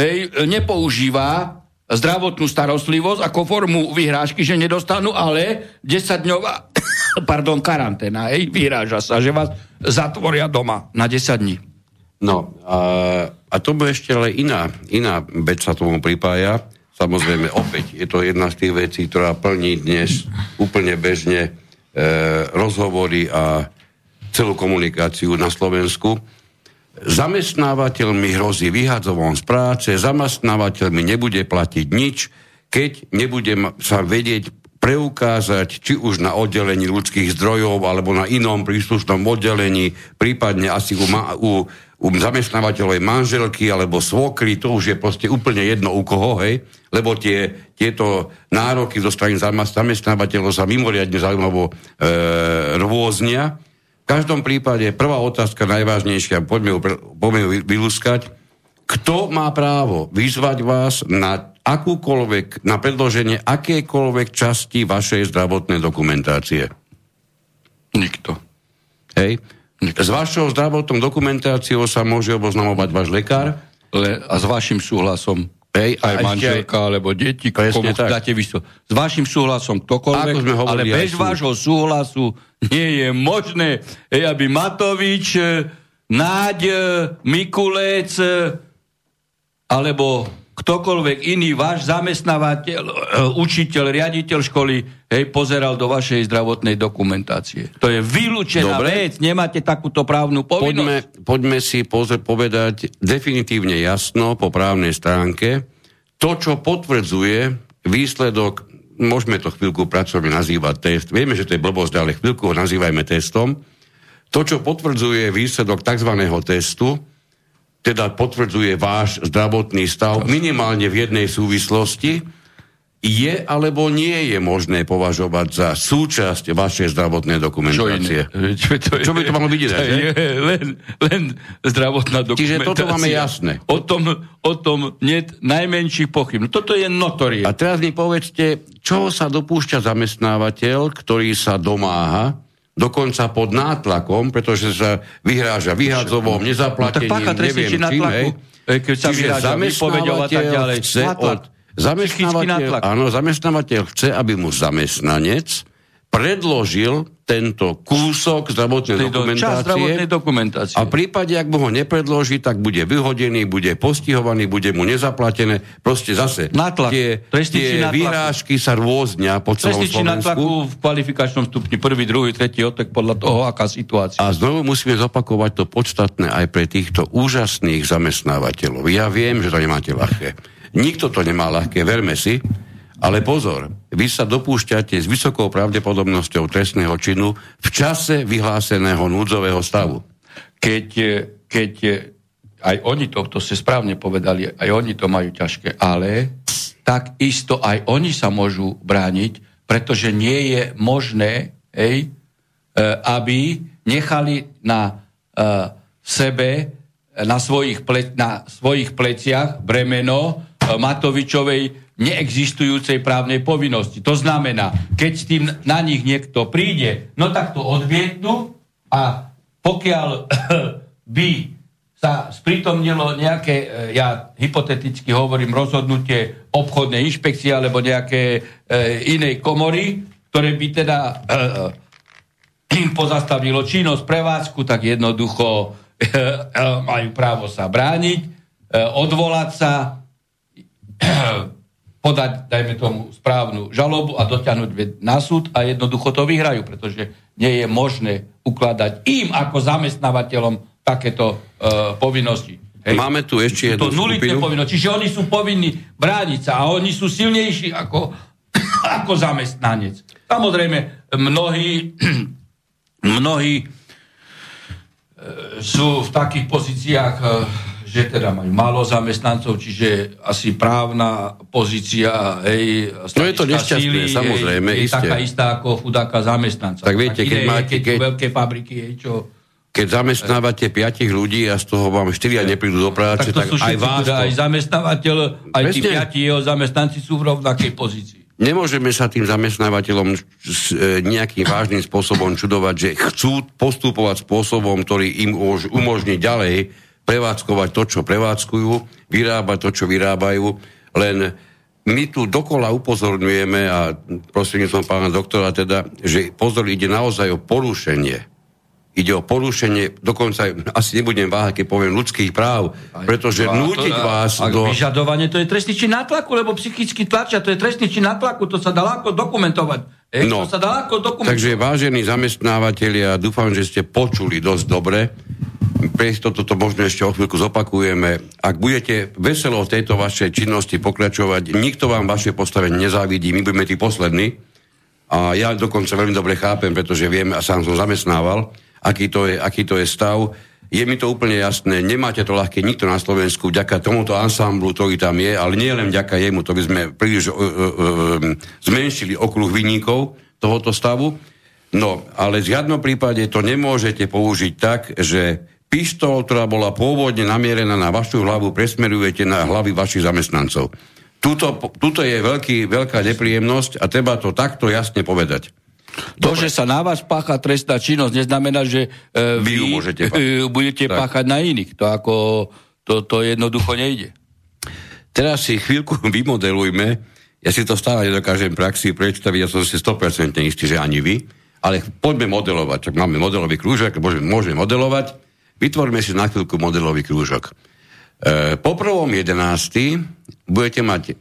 hej, nepoužíva zdravotnú starostlivosť ako formu vyhrážky, že nedostanú, ale 10-dňová pardon, karanténa, hej, vyhráža sa, že vás zatvoria doma na 10 dní. No, a, a to bude ešte ale iná, iná vec sa tomu pripája. Samozrejme, opäť je to jedna z tých vecí, ktorá plní dnes úplne bežne e, rozhovory a celú komunikáciu na Slovensku. Zamestnávateľ mi hrozí vyhadzovom z práce, zamestnávateľ mi nebude platiť nič, keď nebude sa vedieť preukázať či už na oddelení ľudských zdrojov alebo na inom príslušnom oddelení, prípadne asi u, ma, u, u zamestnávateľovej manželky alebo svokry, to už je proste úplne jedno u koho, hej, lebo tie, tieto nároky zo strany zamestnávateľov sa mimoriadne zaujímavo e, rôznia. V každom prípade prvá otázka najvážnejšia, poďme ju, poďme ju vylúskať, kto má právo vyzvať vás na akúkoľvek, na predloženie akékoľvek časti vašej zdravotnej dokumentácie? Nikto. Hej? S vašou zdravotnou dokumentáciou sa môže oboznamovať váš lekár? Le, a s vašim súhlasom Hej, aj manželka, aj... alebo deti, komu dáte vyso. S vašim súhlasom ktokoľvek, ale bez vášho súhlasu nie je možné, hej, aby Matovič, Náď, Mikulec, alebo ktokoľvek iný váš zamestnávateľ, e, učiteľ, riaditeľ školy, hej, pozeral do vašej zdravotnej dokumentácie. To je vylúčená Dobre. vec, nemáte takúto právnu povinnosť. Poďme, poďme si pozre, povedať definitívne jasno po právnej stránke. To, čo potvrdzuje výsledok, môžeme to chvíľku pracovne nazývať test, vieme, že to je blbosť, ale chvíľku ho nazývajme testom. To, čo potvrdzuje výsledok tzv. testu, teda potvrdzuje váš zdravotný stav minimálne v jednej súvislosti, je alebo nie je možné považovať za súčasť vašej zdravotnej dokumentácie? Čo, Čo, to je, Čo by to malo byť? To je len, len zdravotná dokumentácia. Čiže toto máme jasné. O tom, o tom nie najmenších pochyb. No toto je notorie. A teraz mi povedzte, čo sa dopúšťa zamestnávateľ, ktorý sa domáha dokonca pod nátlakom, pretože sa vyhráža vyhadzovom, nezaplatením, no, tak neviem čím, hej. Keď sa vyhráža a tak ďalej. Chce od, zamestnávateľ, áno, zamestnávateľ chce, aby mu zamestnanec predložil tento kúsok zdravotnej dokumentácie, dokumentácie. a v prípade, ak mu ho nepredloží, tak bude vyhodený, bude postihovaný, bude mu nezaplatené. Proste zase natlak. tie, tie výrážky sa rôznia po celom Slovensku. natlaku v kvalifikačnom stupni, prvý, druhý, tretí otek podľa toho, aká situácia. A znovu musíme zopakovať to podstatné aj pre týchto úžasných zamestnávateľov. Ja viem, že to nemáte ľahké. Nikto to nemá ľahké, verme si, ale pozor, vy sa dopúšťate s vysokou pravdepodobnosťou trestného činu v čase vyhláseného núdzového stavu. Keď, keď aj oni to, to ste správne povedali, aj oni to majú ťažké, ale tak isto aj oni sa môžu brániť, pretože nie je možné, hej, e, aby nechali na sebe, na svojich, ple, na svojich pleciach bremeno Matovičovej neexistujúcej právnej povinnosti. To znamená, keď tým na nich niekto príde, no tak to odmietnú a pokiaľ by sa sprítomnilo nejaké, e, ja hypoteticky hovorím, rozhodnutie obchodnej inšpekcie alebo nejaké e, inej komory, ktoré by teda e, e im pozastavilo činnosť, prevádzku, tak jednoducho e, e, majú právo sa brániť, e, odvolať sa, e, podať, dajme tomu, správnu žalobu a dotiahnuť na súd a jednoducho to vyhrajú, pretože nie je možné ukladať im ako zamestnávateľom takéto uh, povinnosti. Hej. Máme tu ešte jednu to skupinu. povinnosti, čiže oni sú povinní brániť sa a oni sú silnejší ako, ako zamestnanec. Samozrejme, mnohí, mnohí uh, sú v takých pozíciách uh, že teda majú málo zamestnancov, čiže asi právna pozícia, hej, No je to nešťastné, síly, samozrejme, je, je taká istá ako chudáka zamestnanca. Tak viete, keď máte... Keď, keď veľké fabriky, hej, čo... Keď zamestnávate piatich ľudí a z toho vám štyria neprídu do práce, tak, tak aj vás to... Aj zamestnávateľ, aj Presne. tí piati jeho zamestnanci sú v rovnakej pozícii. Nemôžeme sa tým zamestnávateľom e, nejakým vážnym spôsobom čudovať, že chcú postupovať spôsobom, ktorý im umožní ďalej prevádzkovať to, čo prevádzkujú, vyrábať to, čo vyrábajú, len my tu dokola upozorňujeme a prostredníctvom pána doktora teda, že pozor, ide naozaj o porušenie. Ide o porušenie, dokonca asi nebudem váhať, keď poviem ľudských práv, pretože no, nútiť to, vás a, do... Vyžadovanie to je trestný čin natlaku, lebo psychicky tlačia, to je trestný čin natlaku, to sa dá ľahko dokumentovať. E, no, to sa dá ľahko dokumentovať. Takže vážení zamestnávateľia, dúfam, že ste počuli dosť dobre, pre istotu to možno ešte o chvíľku zopakujeme. Ak budete veselo v tejto vašej činnosti pokračovať, nikto vám vaše postavenie nezávidí, my budeme tí poslední. A ja dokonca veľmi dobre chápem, pretože viem a sám som zamestnával, aký to je, aký to je stav. Je mi to úplne jasné, nemáte to ľahké nikto na Slovensku vďaka tomuto ansamblu, ktorý tam je, ale nie len vďaka jemu, to by sme príliš uh, uh, uh, zmenšili okruh vyníkov tohoto stavu. No, ale v žiadnom prípade to nemôžete použiť tak, že pištol, ktorá bola pôvodne namierená na vašu hlavu, presmerujete na hlavy vašich zamestnancov. Tuto, tuto je veľký, veľká nepríjemnosť a treba to takto jasne povedať. To, Dobre. že sa na vás pácha trestná činnosť, neznamená, že e, vy, vy môžete e, budete tak. páchať na iných. To, ako, to, to jednoducho nejde. Teraz si chvíľku vymodelujme, ja si to stále nedokážem praxi predstaviť, ja som si 100% istý, že ani vy, ale poďme modelovať. Čak máme modelový krúžok, môžeme, môžeme modelovať Vytvorme si na chvíľku modelový krúžok. E, po prvom 11. budete mať e,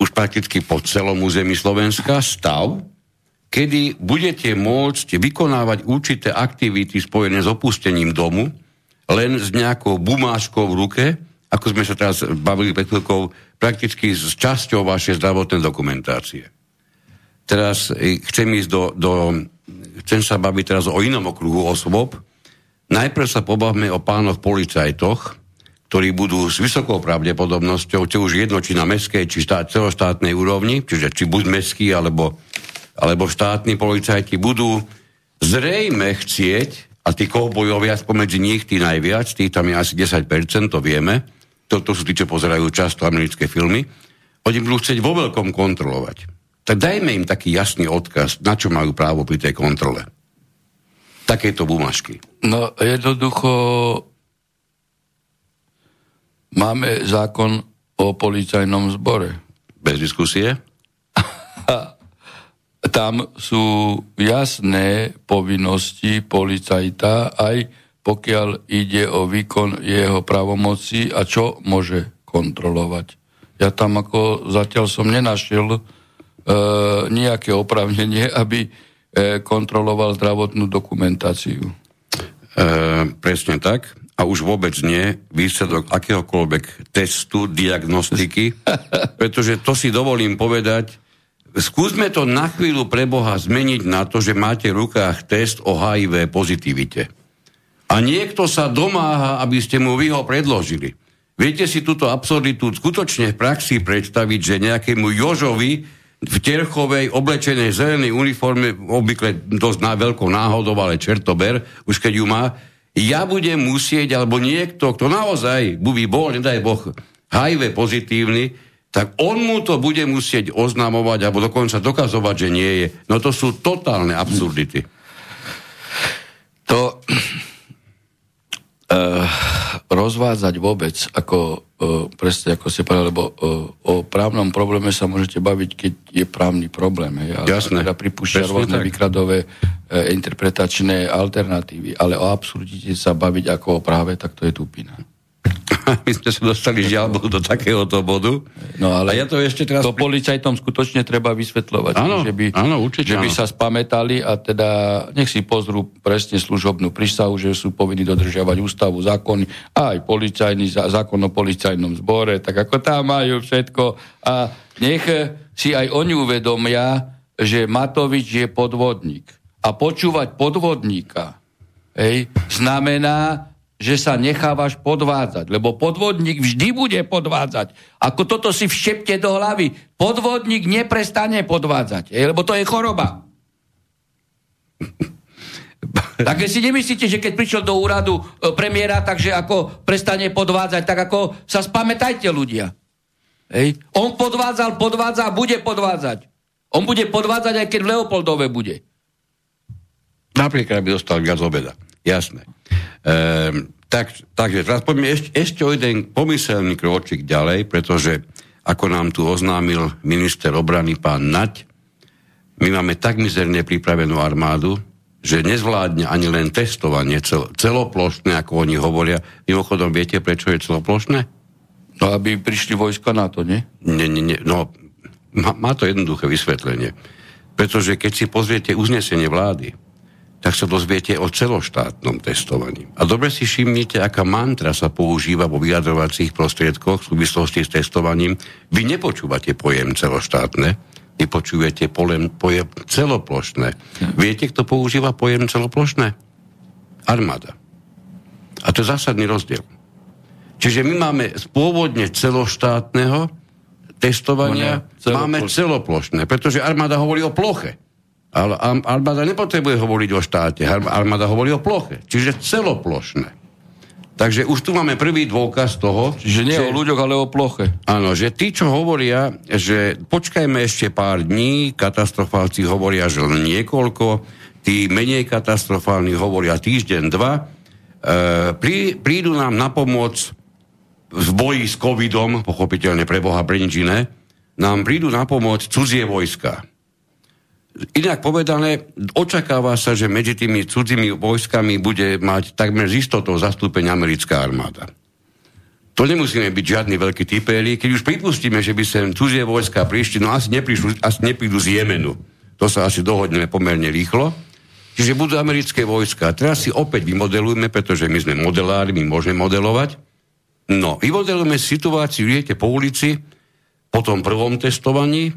už prakticky po celom území Slovenska stav, kedy budete môcť vykonávať určité aktivity spojené s opustením domu, len s nejakou bumáškou v ruke, ako sme sa teraz bavili pred chvíľkou, prakticky s časťou vašej zdravotnej dokumentácie. Teraz e, chcem ísť do, do chcem sa baviť teraz o inom okruhu osôb, Najprv sa pobavme o pánoch policajtoch, ktorí budú s vysokou pravdepodobnosťou, či už jedno, či na mestskej, či štát, celoštátnej úrovni, čiže či buď mestskí, alebo, alebo štátni policajti, budú zrejme chcieť, a tí kovbojovia spomedzi nich, tí najviac, tí tam je asi 10%, to vieme, to, to sú tí, čo pozerajú často americké filmy, oni budú chcieť vo veľkom kontrolovať. Tak dajme im taký jasný odkaz, na čo majú právo pri tej kontrole takéto bumašky? No jednoducho máme zákon o policajnom zbore. Bez diskusie? Tam sú jasné povinnosti policajta, aj pokiaľ ide o výkon jeho pravomoci a čo môže kontrolovať. Ja tam ako zatiaľ som nenašiel e, nejaké opravnenie, aby kontroloval zdravotnú dokumentáciu. E, presne tak. A už vôbec nie výsledok akéhokoľvek testu, diagnostiky, pretože to si dovolím povedať, skúsme to na chvíľu pre Boha zmeniť na to, že máte v rukách test o HIV pozitivite. A niekto sa domáha, aby ste mu vy ho predložili. Viete si túto absurditu skutočne v praxi predstaviť, že nejakému Jožovi v terchovej, oblečenej zelenej uniforme, obvykle dosť na veľkou náhodou, ale čertober, už keď ju má, ja budem musieť, alebo niekto, kto naozaj by bol, nedaj Boh, HIV pozitívny, tak on mu to bude musieť oznamovať, alebo dokonca dokazovať, že nie je. No to sú totálne absurdity. To uh, rozvádzať vôbec, ako presne ako ste povedali, lebo uh, o právnom probléme sa môžete baviť, keď je právny problém. Hej, ale Jasné. Teda pripúšťa rôzne výkladové uh, interpretačné alternatívy, ale o absurdite sa baviť ako o práve, tak to je tupina. My sme sa dostali žiaľ do takéhoto bodu. No ale a ja to ešte teraz... To policajtom skutočne treba vysvetľovať. Áno, že by, áno, určite Že by áno. sa spametali a teda nech si pozrú presne služobnú prísahu, že sú povinni dodržiavať ústavu, zákony, a aj policajný, zákon o policajnom zbore, tak ako tam majú všetko. A nech si aj oni uvedomia, že Matovič je podvodník. A počúvať podvodníka hej, znamená že sa nechávaš podvádzať, lebo podvodník vždy bude podvádzať. Ako toto si všepte do hlavy. Podvodník neprestane podvádzať, lebo to je choroba. Tak si nemyslíte, že keď prišiel do úradu e, premiéra, takže ako prestane podvádzať, tak ako sa spamätajte ľudia. Hej. On podvádzal, podvádza a bude podvádzať. On bude podvádzať, aj keď v Leopoldove bude. Napríklad, aby dostal viac obeda. Jasné. Ehm, tak, takže teraz poďme ešte, ešte o jeden pomyselný kročík ďalej, pretože ako nám tu oznámil minister obrany pán Nať, my máme tak mizerne pripravenú armádu, že nezvládne ani len testovanie cel, celoplošné, ako oni hovoria. Mimochodom, viete, prečo je celoplošné? No, aby prišli vojska na to, nie? Nie, nie, nie. No, má, má to jednoduché vysvetlenie. Pretože keď si pozriete uznesenie vlády, tak sa dozviete o celoštátnom testovaní. A dobre si všimnite, aká mantra sa používa vo vyjadrovacích prostriedkoch v súvislosti s testovaním. Vy nepočúvate pojem celoštátne, vy počujete pojem, pojem celoplošné. Viete, kto používa pojem celoplošné? Armáda. A to je zásadný rozdiel. Čiže my máme z pôvodne celoštátneho testovania, no ne, máme celoplošné, pretože armáda hovorí o ploche. Ale armáda nepotrebuje hovoriť o štáte, armáda hovorí o ploche, čiže celoplošné. Takže už tu máme prvý dôkaz toho... Čiže nie že, o ľuďoch, ale o ploche. Áno, že tí, čo hovoria, že počkajme ešte pár dní, katastrofálci hovoria, že len niekoľko, tí menej katastrofálni hovoria týždeň, dva, e, prí, prídu nám na pomoc v boji s covidom, pochopiteľne pre Boha, pre nič iné, nám prídu na pomoc cudzie vojska. Inak povedané, očakáva sa, že medzi tými cudzími vojskami bude mať takmer z istotou zastúpenie americká armáda. To nemusíme byť žiadny veľký typéli. Keď už pripustíme, že by sem cudzie vojska prišli, no asi, neprišli, asi neprídu z Jemenu. To sa asi dohodneme pomerne rýchlo. Čiže budú americké vojska. Teraz si opäť vymodelujeme, pretože my sme modelári, my môžeme modelovať. No, vymodelujeme situáciu, idete po ulici, po tom prvom testovaní,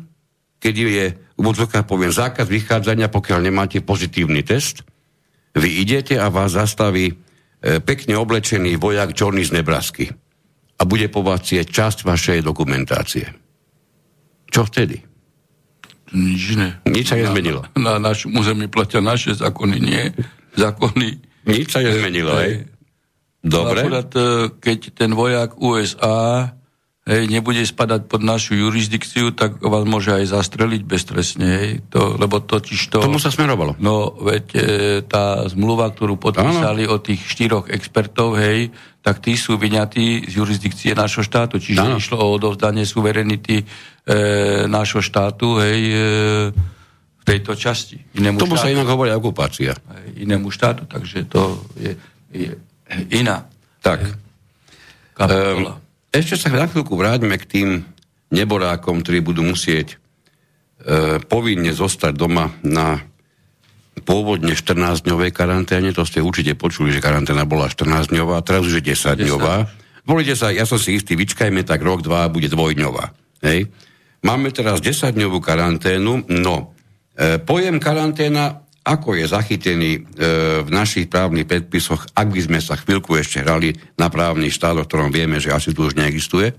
keď je, v poviem, zákaz vychádzania, pokiaľ nemáte pozitívny test, vy idete a vás zastaví e, pekne oblečený vojak Johnny z Nebrasky a bude po vás časť vašej dokumentácie. Čo vtedy? Nič ne. Nič sa nezmenilo. Na, na našom území platia naše zákony, nie zákony. Nič sa nezmenilo, hej? Dobre. Akurát, e, keď ten vojak USA hej, nebude spadať pod našu jurisdikciu, tak vás môže aj zastreliť beztresne, hej, to, lebo totiž to... Tomu sa smerovalo. No, veď e, tá zmluva, ktorú podpísali ano. o tých štyroch expertov, hej, tak tí sú vyňatí z jurisdikcie nášho štátu, čiže ano. išlo o odovzdanie suverenity e, nášho štátu, hej, e, v tejto časti. Inému Tomu štátu, sa inak hovorí okupácia. Hej, inému štátu, takže to je, je iná. Tak. Kapitola. Um, ešte sa na chvíľku vráťme k tým neborákom, ktorí budú musieť e, povinne zostať doma na pôvodne 14-dňovej karanténe, to ste určite počuli, že karanténa bola 14-dňová, teraz už je 10-dňová. Volite sa, ja som si istý, vyčkajme, tak rok, dva bude dvojdňová. Hej. Máme teraz 10-dňovú karanténu, no e, pojem karanténa ako je zachytený e, v našich právnych predpisoch, ak by sme sa chvíľku ešte hrali na právny štát, o ktorom vieme, že asi tu už neexistuje, e,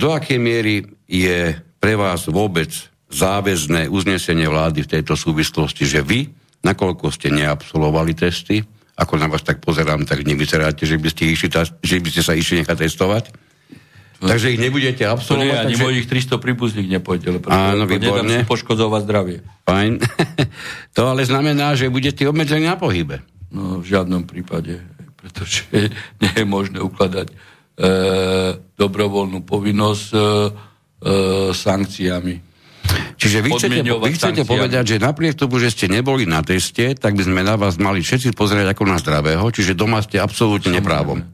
do akej miery je pre vás vôbec záväzné uznesenie vlády v tejto súvislosti, že vy, nakoľko ste neabsolvovali testy, ako na vás tak pozerám, tak nevyzeráte, že by ste, išli, že by ste sa išli nechať testovať, Takže ich nebudete absolvovať. Nie, ani takže... mojich 300 príbuzných nepôjde, lebo Áno, výborne. poškodzovať zdravie. Fajn. to ale znamená, že budete obmedzení na pohybe. No, v žiadnom prípade, pretože nie je možné ukladať e, dobrovoľnú povinnosť e, e, sankciami. Čiže vy chcete, vy chcete povedať, že napriek tomu, že ste neboli na teste, tak by sme na vás mali všetci pozerať ako na zdravého, čiže doma ste absolútne neprávom.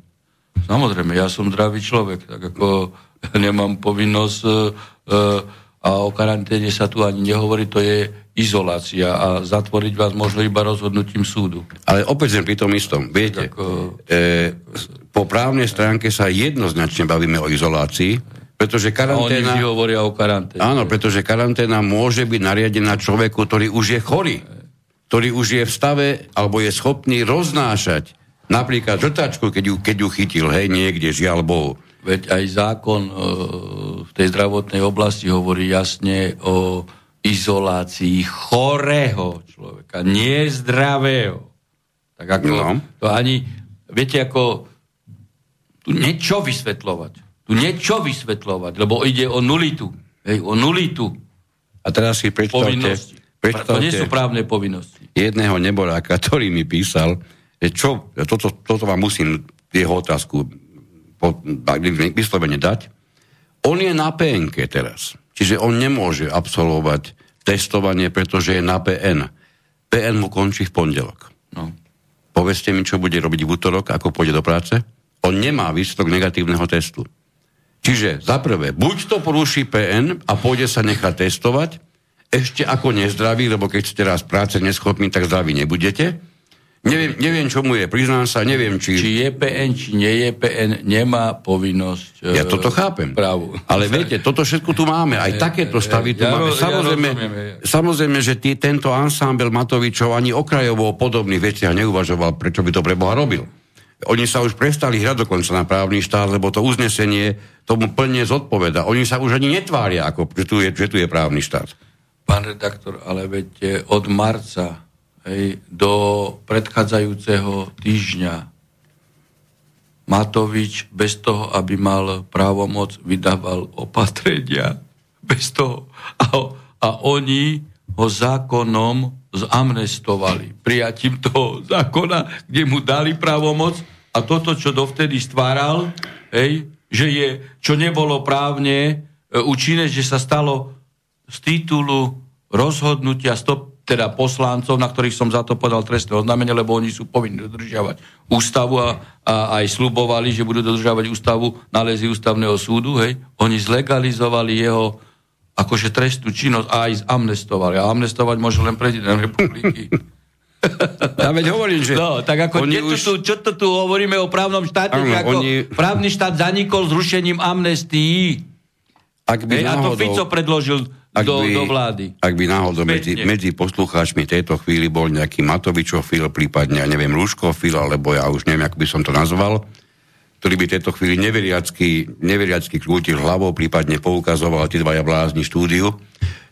Samozrejme, ja som zdravý človek, tak ako nemám povinnosť e, e, a o karanténe sa tu ani nehovorí, to je izolácia a zatvoriť vás možno iba rozhodnutím súdu. Ale opäť sme pri tom istom. Viete, ako... e, po právnej stránke sa jednoznačne bavíme o izolácii, pretože karanténa... A oni hovoria o karanténe. Áno, pretože karanténa môže byť nariadená človeku, ktorý už je chorý, ktorý už je v stave alebo je schopný roznášať Napríklad žrtačku, keď ju, keď ju chytil, hej, niekde, žiaľ Bohu. Veď aj zákon e, v tej zdravotnej oblasti hovorí jasne o izolácii chorého človeka, nie zdravého. Tak ako no. to ani, viete, ako tu niečo vysvetľovať. Tu niečo vysvetľovať, lebo ide o nulitu. Hej, o nulitu. A teraz si predstavte, predstavte... To nie sú právne povinnosti. Jedného neboráka, ktorý mi písal, čo, toto, toto vám musím jeho otázku vyslovene dať. On je na PNK teraz. Čiže on nemôže absolvovať testovanie, pretože je na PN. PN mu končí v pondelok. No. Povedzte mi, čo bude robiť v útorok, ako pôjde do práce. On nemá výsledok negatívneho testu. Čiže za prvé, buď to poruší PN a pôjde sa nechať testovať, ešte ako nezdraví, lebo keď ste raz práce neschopní, tak zdraví nebudete. Neviem, neviem, čo mu je, priznám sa, neviem, či... Či je PN, či nie je PN, nemá povinnosť... Ja toto chápem. Právu. Ale viete, toto všetko tu máme, aj takéto stavy tu ja, máme. Ja Samozrejme, rozumiem, ja. samozrejme, že tý, tento ansámbel Matovičov ani okrajovo o podobných veciach neuvažoval, prečo by to pre Boha robil. Oni sa už prestali hrať dokonca na právny štát, lebo to uznesenie tomu plne zodpoveda. Oni sa už ani netvária, ako, že, tu je, že tu je právny štát. Pán redaktor, ale veď od marca hej, do predchádzajúceho týždňa Matovič bez toho, aby mal právomoc, vydával opatrenia. Bez toho. A, a oni ho zákonom zamnestovali. Prijatím toho zákona, kde mu dali právomoc a toto, čo dovtedy stváral, hej, že je, čo nebolo právne e, účinné, že sa stalo z titulu rozhodnutia stop, teda poslancov, na ktorých som za to podal trestné oznámenie, lebo oni sú povinni dodržiavať ústavu a, a aj slubovali, že budú dodržiavať ústavu nálezy ústavného súdu, hej. Oni zlegalizovali jeho akože trestnú činnosť a aj zamnestovali. A amnestovať môže len prezident republiky. Ja veď hovorím, že... No, tak ako oni už... tu, čo to tu hovoríme o právnom štáte, že ako oni- právny štát zanikol zrušením amnestii. Ak by Hej, a to náhodou- Fico predložil ak do, by, do vlády. Ak by náhodou medzi, medzi poslucháčmi tejto chvíli bol nejaký Matovičofil, prípadne, ja neviem, Lúškofil, alebo ja už neviem, ako by som to nazval, ktorý by tejto chvíli neveriacky, neveriacky krútil hlavou, prípadne poukazoval tie dvaja blázni štúdiu,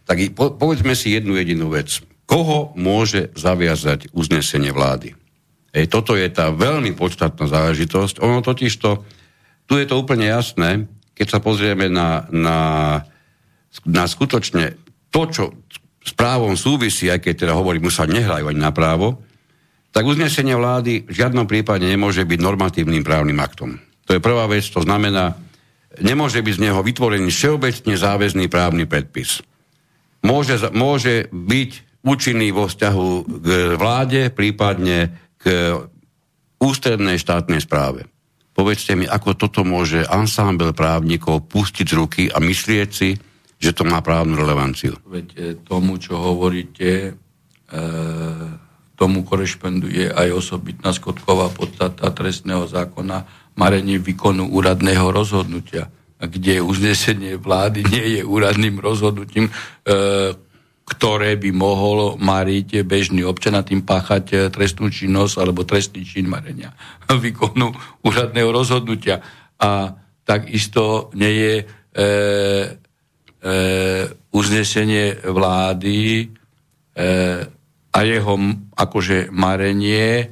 tak i po, povedzme si jednu jedinú vec. Koho môže zaviazať uznesenie vlády? Ej, toto je tá veľmi podstatná záležitosť. Ono totiž to, tu je to úplne jasné, keď sa pozrieme na, na, na skutočne to, čo s právom súvisí, aj keď teda hovorím, už sa nehrajú ani na právo, tak uznesenie vlády v žiadnom prípade nemôže byť normatívnym právnym aktom. To je prvá vec, to znamená, nemôže byť z neho vytvorený všeobecne záväzný právny predpis. Môže, môže byť účinný vo vzťahu k vláde, prípadne k ústrednej štátnej správe. Povedzte mi, ako toto môže ansámbel právnikov pustiť z ruky a myslieť si, že to má právnu relevanciu. Veď e, tomu, čo hovoríte, e, tomu korešponduje aj osobitná skutková podstata trestného zákona marenie výkonu úradného rozhodnutia, kde uznesenie vlády nie je úradným rozhodnutím, e, ktoré by mohol mariť bežný občan a tým páchať trestnú činnosť alebo trestný čin marenia výkonu úradného rozhodnutia. A takisto nie je uznesenie vlády e, a jeho akože marenie e,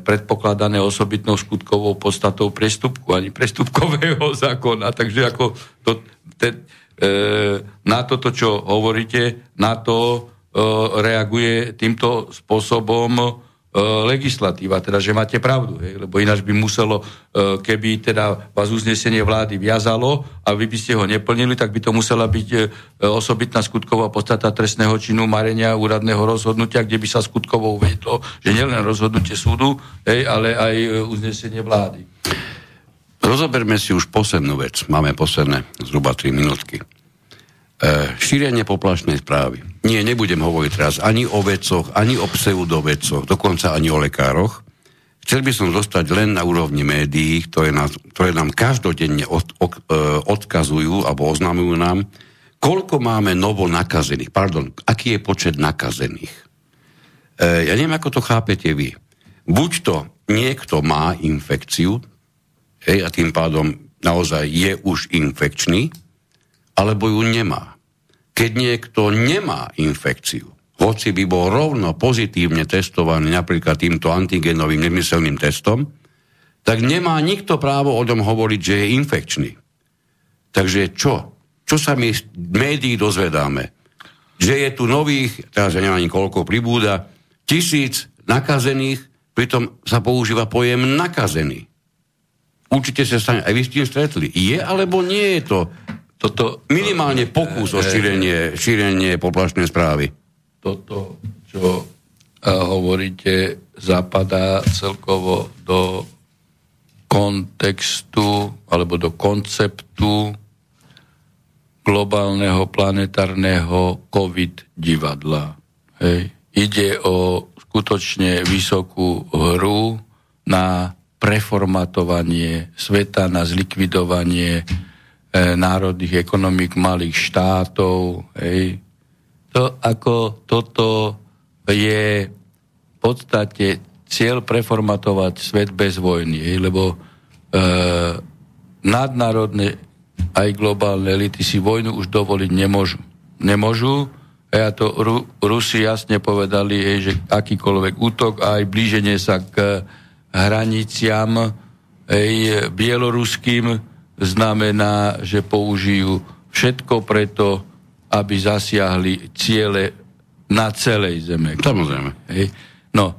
predpokladané osobitnou skutkovou podstatou prestupku, ani prestupkového zákona. Takže ako to, te, e, na toto, čo hovoríte, na to e, reaguje týmto spôsobom e, legislatíva, teda že máte pravdu, hej, lebo ináč by muselo, e, keby teda vás uznesenie vlády viazalo a vy by ste ho neplnili, tak by to musela byť e, osobitná skutková podstata trestného činu marenia úradného rozhodnutia, kde by sa skutkovo uvedlo, že nielen rozhodnutie súdu, hej, ale aj e, uznesenie vlády. Rozoberme si už poslednú vec. Máme posledné zhruba 3 minútky. E, šírenie poplašnej správy. Nie, nebudem hovoriť teraz ani o vecoch, ani o pseudovecoch, dokonca ani o lekároch. Chcel by som zostať len na úrovni médií, ktoré, nás, ktoré nám každodenne od, od, e, odkazujú alebo oznamujú nám, koľko máme novo nakazených. Pardon, aký je počet nakazených. E, ja neviem, ako to chápete vy. Buď to niekto má infekciu, hej, a tým pádom naozaj je už infekčný, alebo ju nemá. Keď niekto nemá infekciu, hoci by bol rovno pozitívne testovaný napríklad týmto antigenovým nemyselným testom, tak nemá nikto právo o tom hovoriť, že je infekčný. Takže čo? Čo sa my z médií dozvedáme? Že je tu nových, teraz ja neviem koľko pribúda, tisíc nakazených, pritom sa používa pojem nakazený. Určite sa stane, aj vy s tým stretli. Je alebo nie je to Toto, minimálne pokus o šírenie, šírenie poplašnej správy? toto, čo hovoríte, zapadá celkovo do kontextu alebo do konceptu globálneho planetárneho COVID divadla. Hej. Ide o skutočne vysokú hru na preformatovanie sveta, na zlikvidovanie národných ekonomik malých štátov. Hej. To ako toto je v podstate cieľ preformatovať svet bez vojny, hej, lebo e, nadnárodné aj globálne elity si vojnu už dovoliť nemôžu. Nemôžu, a to Ru, Rusi jasne povedali, hej, že akýkoľvek útok aj blíženie sa k hraniciam hej, bieloruským znamená, že použijú všetko preto, aby zasiahli ciele na celej zeme. Samozrejme. Hej. No,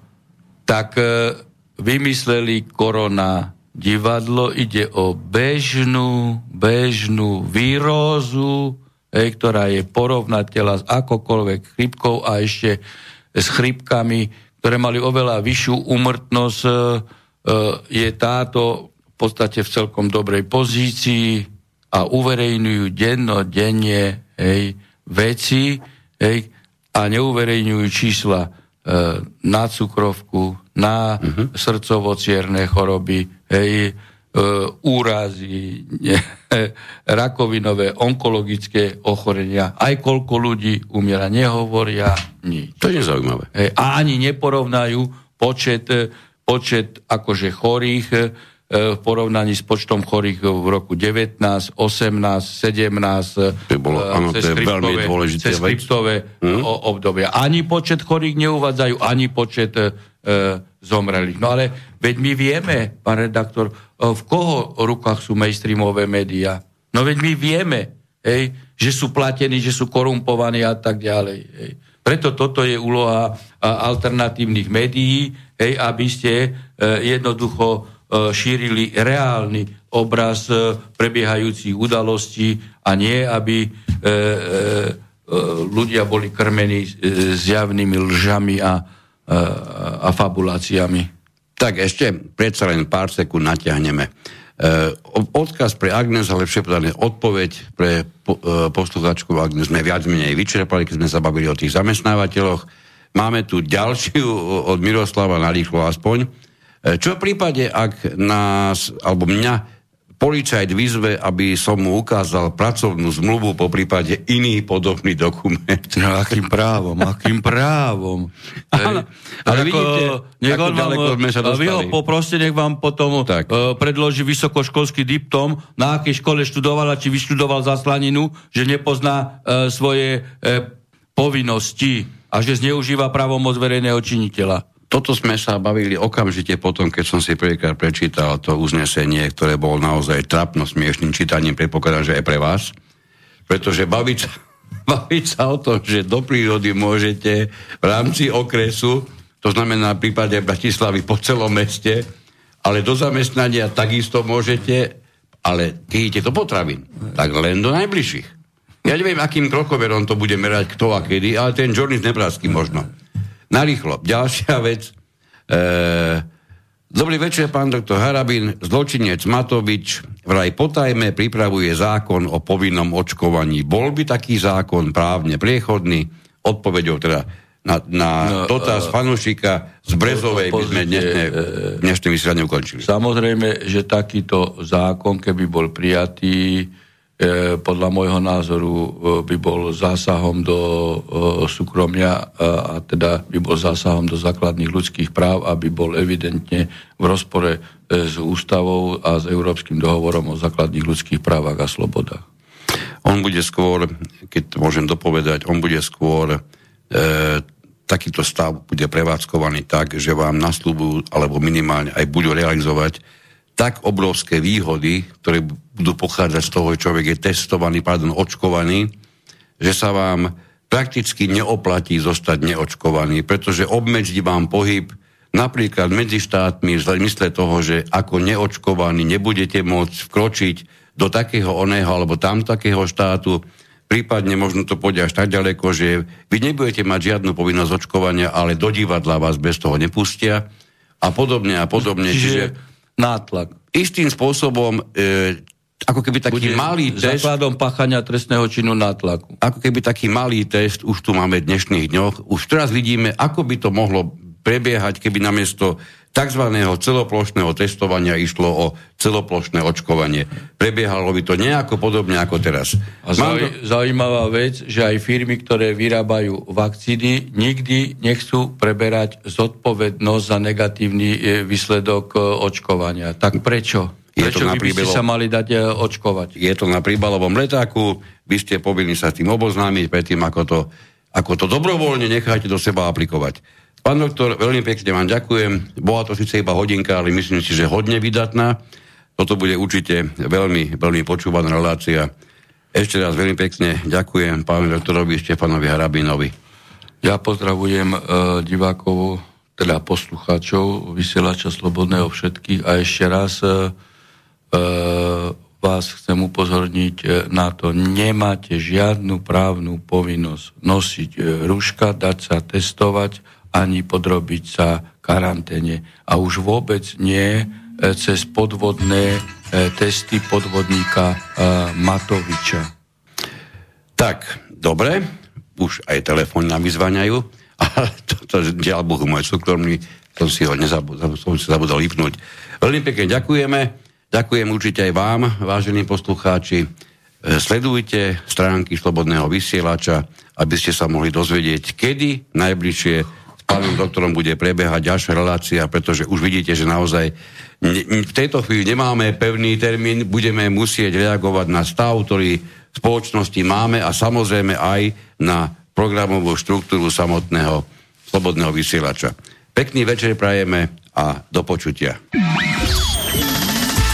tak e, vymysleli korona divadlo, ide o bežnú, bežnú výrozu, hej, ktorá je porovnateľa s akokoľvek chrypkou a ešte s chrypkami, ktoré mali oveľa vyššiu umrtnosť, e, e, je táto v podstate v celkom dobrej pozícii a uverejňujú dennodenne hej, veci hej, a neuverejňujú čísla e, na cukrovku, na uh-huh. srdcovo-cierne choroby, hej, e, úrazy, ne, rakovinové, onkologické ochorenia. Aj koľko ľudí umiera, nehovoria nič. To je zaujímavé. A ani neporovnajú počet, počet akože chorých v porovnaní s počtom chorých v roku 19, 18, 17, to bolo, áno, cez to je veľmi dôležité cez hmm? obdobia. Ani počet chorých neuvádzajú, ani počet e, zomrelých. No ale veď my vieme, pán redaktor, e, v koho rukách sú mainstreamové médiá. No veď my vieme, hej, že sú platení, že sú korumpovaní a tak ďalej. Hej. Preto toto je úloha alternatívnych médií, hej, aby ste e, jednoducho E, šírili reálny obraz e, prebiehajúcich udalostí a nie, aby e, ľudia boli krmení zjavnými lžami a, a fabuláciami. Tak ešte predsa len pár sekúnd natiahneme. Odkaz pre Agnes, ale povedané odpoveď pre posluchačku Agnes sme viac menej vyčerpali, keď sme sa bavili o tých zamestnávateľoch. Máme tu ďalšiu od Miroslava na rýchlo aspoň. E, čo v prípade, ak nás, alebo mňa, policajt vyzve, aby som mu ukázal pracovnú zmluvu, po prípade iný podobný dokument. No, akým právom, akým právom. Ale, ale ako, vidíte, nech on vám, sme sa dostali. Vy ho poproste, nech vám potom tak. uh, predloží vysokoškolský diptom, na akej škole študoval a či vyštudoval zaslaninu, že nepozná uh, svoje uh, povinnosti a že zneužíva právomoc verejného činiteľa. Toto sme sa bavili okamžite potom, keď som si prvýkrát prečítal to uznesenie, ktoré bolo naozaj trapno smiešným čítaním, predpokladám, že aj pre vás. Pretože baviť sa, baviť sa o tom, že do prírody môžete v rámci okresu, to znamená v prípade Bratislavy po celom meste, ale do zamestnania takisto môžete, ale keď do potravín, tak len do najbližších. Ja neviem, akým krokoverom to bude merať kto a kedy, ale ten Journey z Nebrasky možno. Narýchlo. Ďalšia vec. E, Dobrý večer, pán doktor Harabin. Zločinec Matovič vraj potajme pripravuje zákon o povinnom očkovaní. Bol by taký zákon právne priechodný? Odpovedou teda na, na no, dotaz uh, fanúšika z Brezovej by sme dnešné, e, dnešné vysielanie ukončili. Samozrejme, že takýto zákon, keby bol prijatý, podľa môjho názoru e, by bol zásahom do e, súkromia a teda by bol zásahom do základných ľudských práv, aby bol evidentne v rozpore s ústavou a s Európskym dohovorom o základných ľudských právach a slobodách. On bude skôr, keď môžem dopovedať, on bude skôr e, takýto stav bude prevádzkovaný tak, že vám naslúbujú, alebo minimálne aj budú realizovať tak obrovské výhody, ktoré budú pochádzať z toho, že človek je testovaný, pardon, očkovaný, že sa vám prakticky neoplatí zostať neočkovaný, pretože obmedzí vám pohyb napríklad medzi štátmi v zmysle toho, že ako neočkovaní nebudete môcť vkročiť do takého oného alebo tam takého štátu, prípadne možno to pôjde až tak ďaleko, že vy nebudete mať žiadnu povinnosť očkovania, ale do divadla vás bez toho nepustia a podobne a podobne. Čiže, Čiže nátlak. Istým spôsobom e, ako keby taký Bude malý test, základom páchania trestného činu nátlaku. ako keby taký malý test už tu máme v dnešných dňoch. Už teraz vidíme, ako by to mohlo prebiehať, keby namiesto tzv. celoplošného testovania išlo o celoplošné očkovanie. Prebiehalo by to nejako podobne ako teraz. A zauj- zaujímavá vec, že aj firmy, ktoré vyrábajú vakcíny, nikdy nechcú preberať zodpovednosť za negatívny e, výsledok e, očkovania. Tak prečo? Je to Prečo na vy by ste sa mali dať e, očkovať? je to na príbalovom letáku, vy ste povinni sa s tým oboznámiť predtým, ako to, ako to dobrovoľne necháte do seba aplikovať. Pán doktor, veľmi pekne vám ďakujem. Bola to síce iba hodinka, ale myslím si, že hodne vydatná. Toto bude určite veľmi, veľmi počúvaná relácia. Ešte raz veľmi pekne ďakujem pánovi doktorovi Štefanovi Harabinovi. Ja pozdravujem e, divákov, teda poslucháčov vysielača Slobodného všetkých a ešte raz e, vás chcem upozorniť e, na to, nemáte žiadnu právnu povinnosť nosiť e, rúška, dať sa testovať, ani podrobiť sa karanténe. A už vôbec nie cez podvodné testy podvodníka Matoviča. Tak, dobre, už aj telefón nám vyzvaňajú, ale to, to žiaľ Bohu, môj súkromný, som si ho nezabudol, som si zabudol vypnúť. Veľmi pekne ďakujeme, ďakujem určite aj vám, vážení poslucháči. E, Sledujte stránky Slobodného vysielača, aby ste sa mohli dozvedieť, kedy najbližšie s pánom doktorom bude prebiehať ďalšia relácia, pretože už vidíte, že naozaj v tejto chvíli nemáme pevný termín, budeme musieť reagovať na stav, ktorý v spoločnosti máme a samozrejme aj na programovú štruktúru samotného slobodného vysielača. Pekný večer prajeme a do počutia.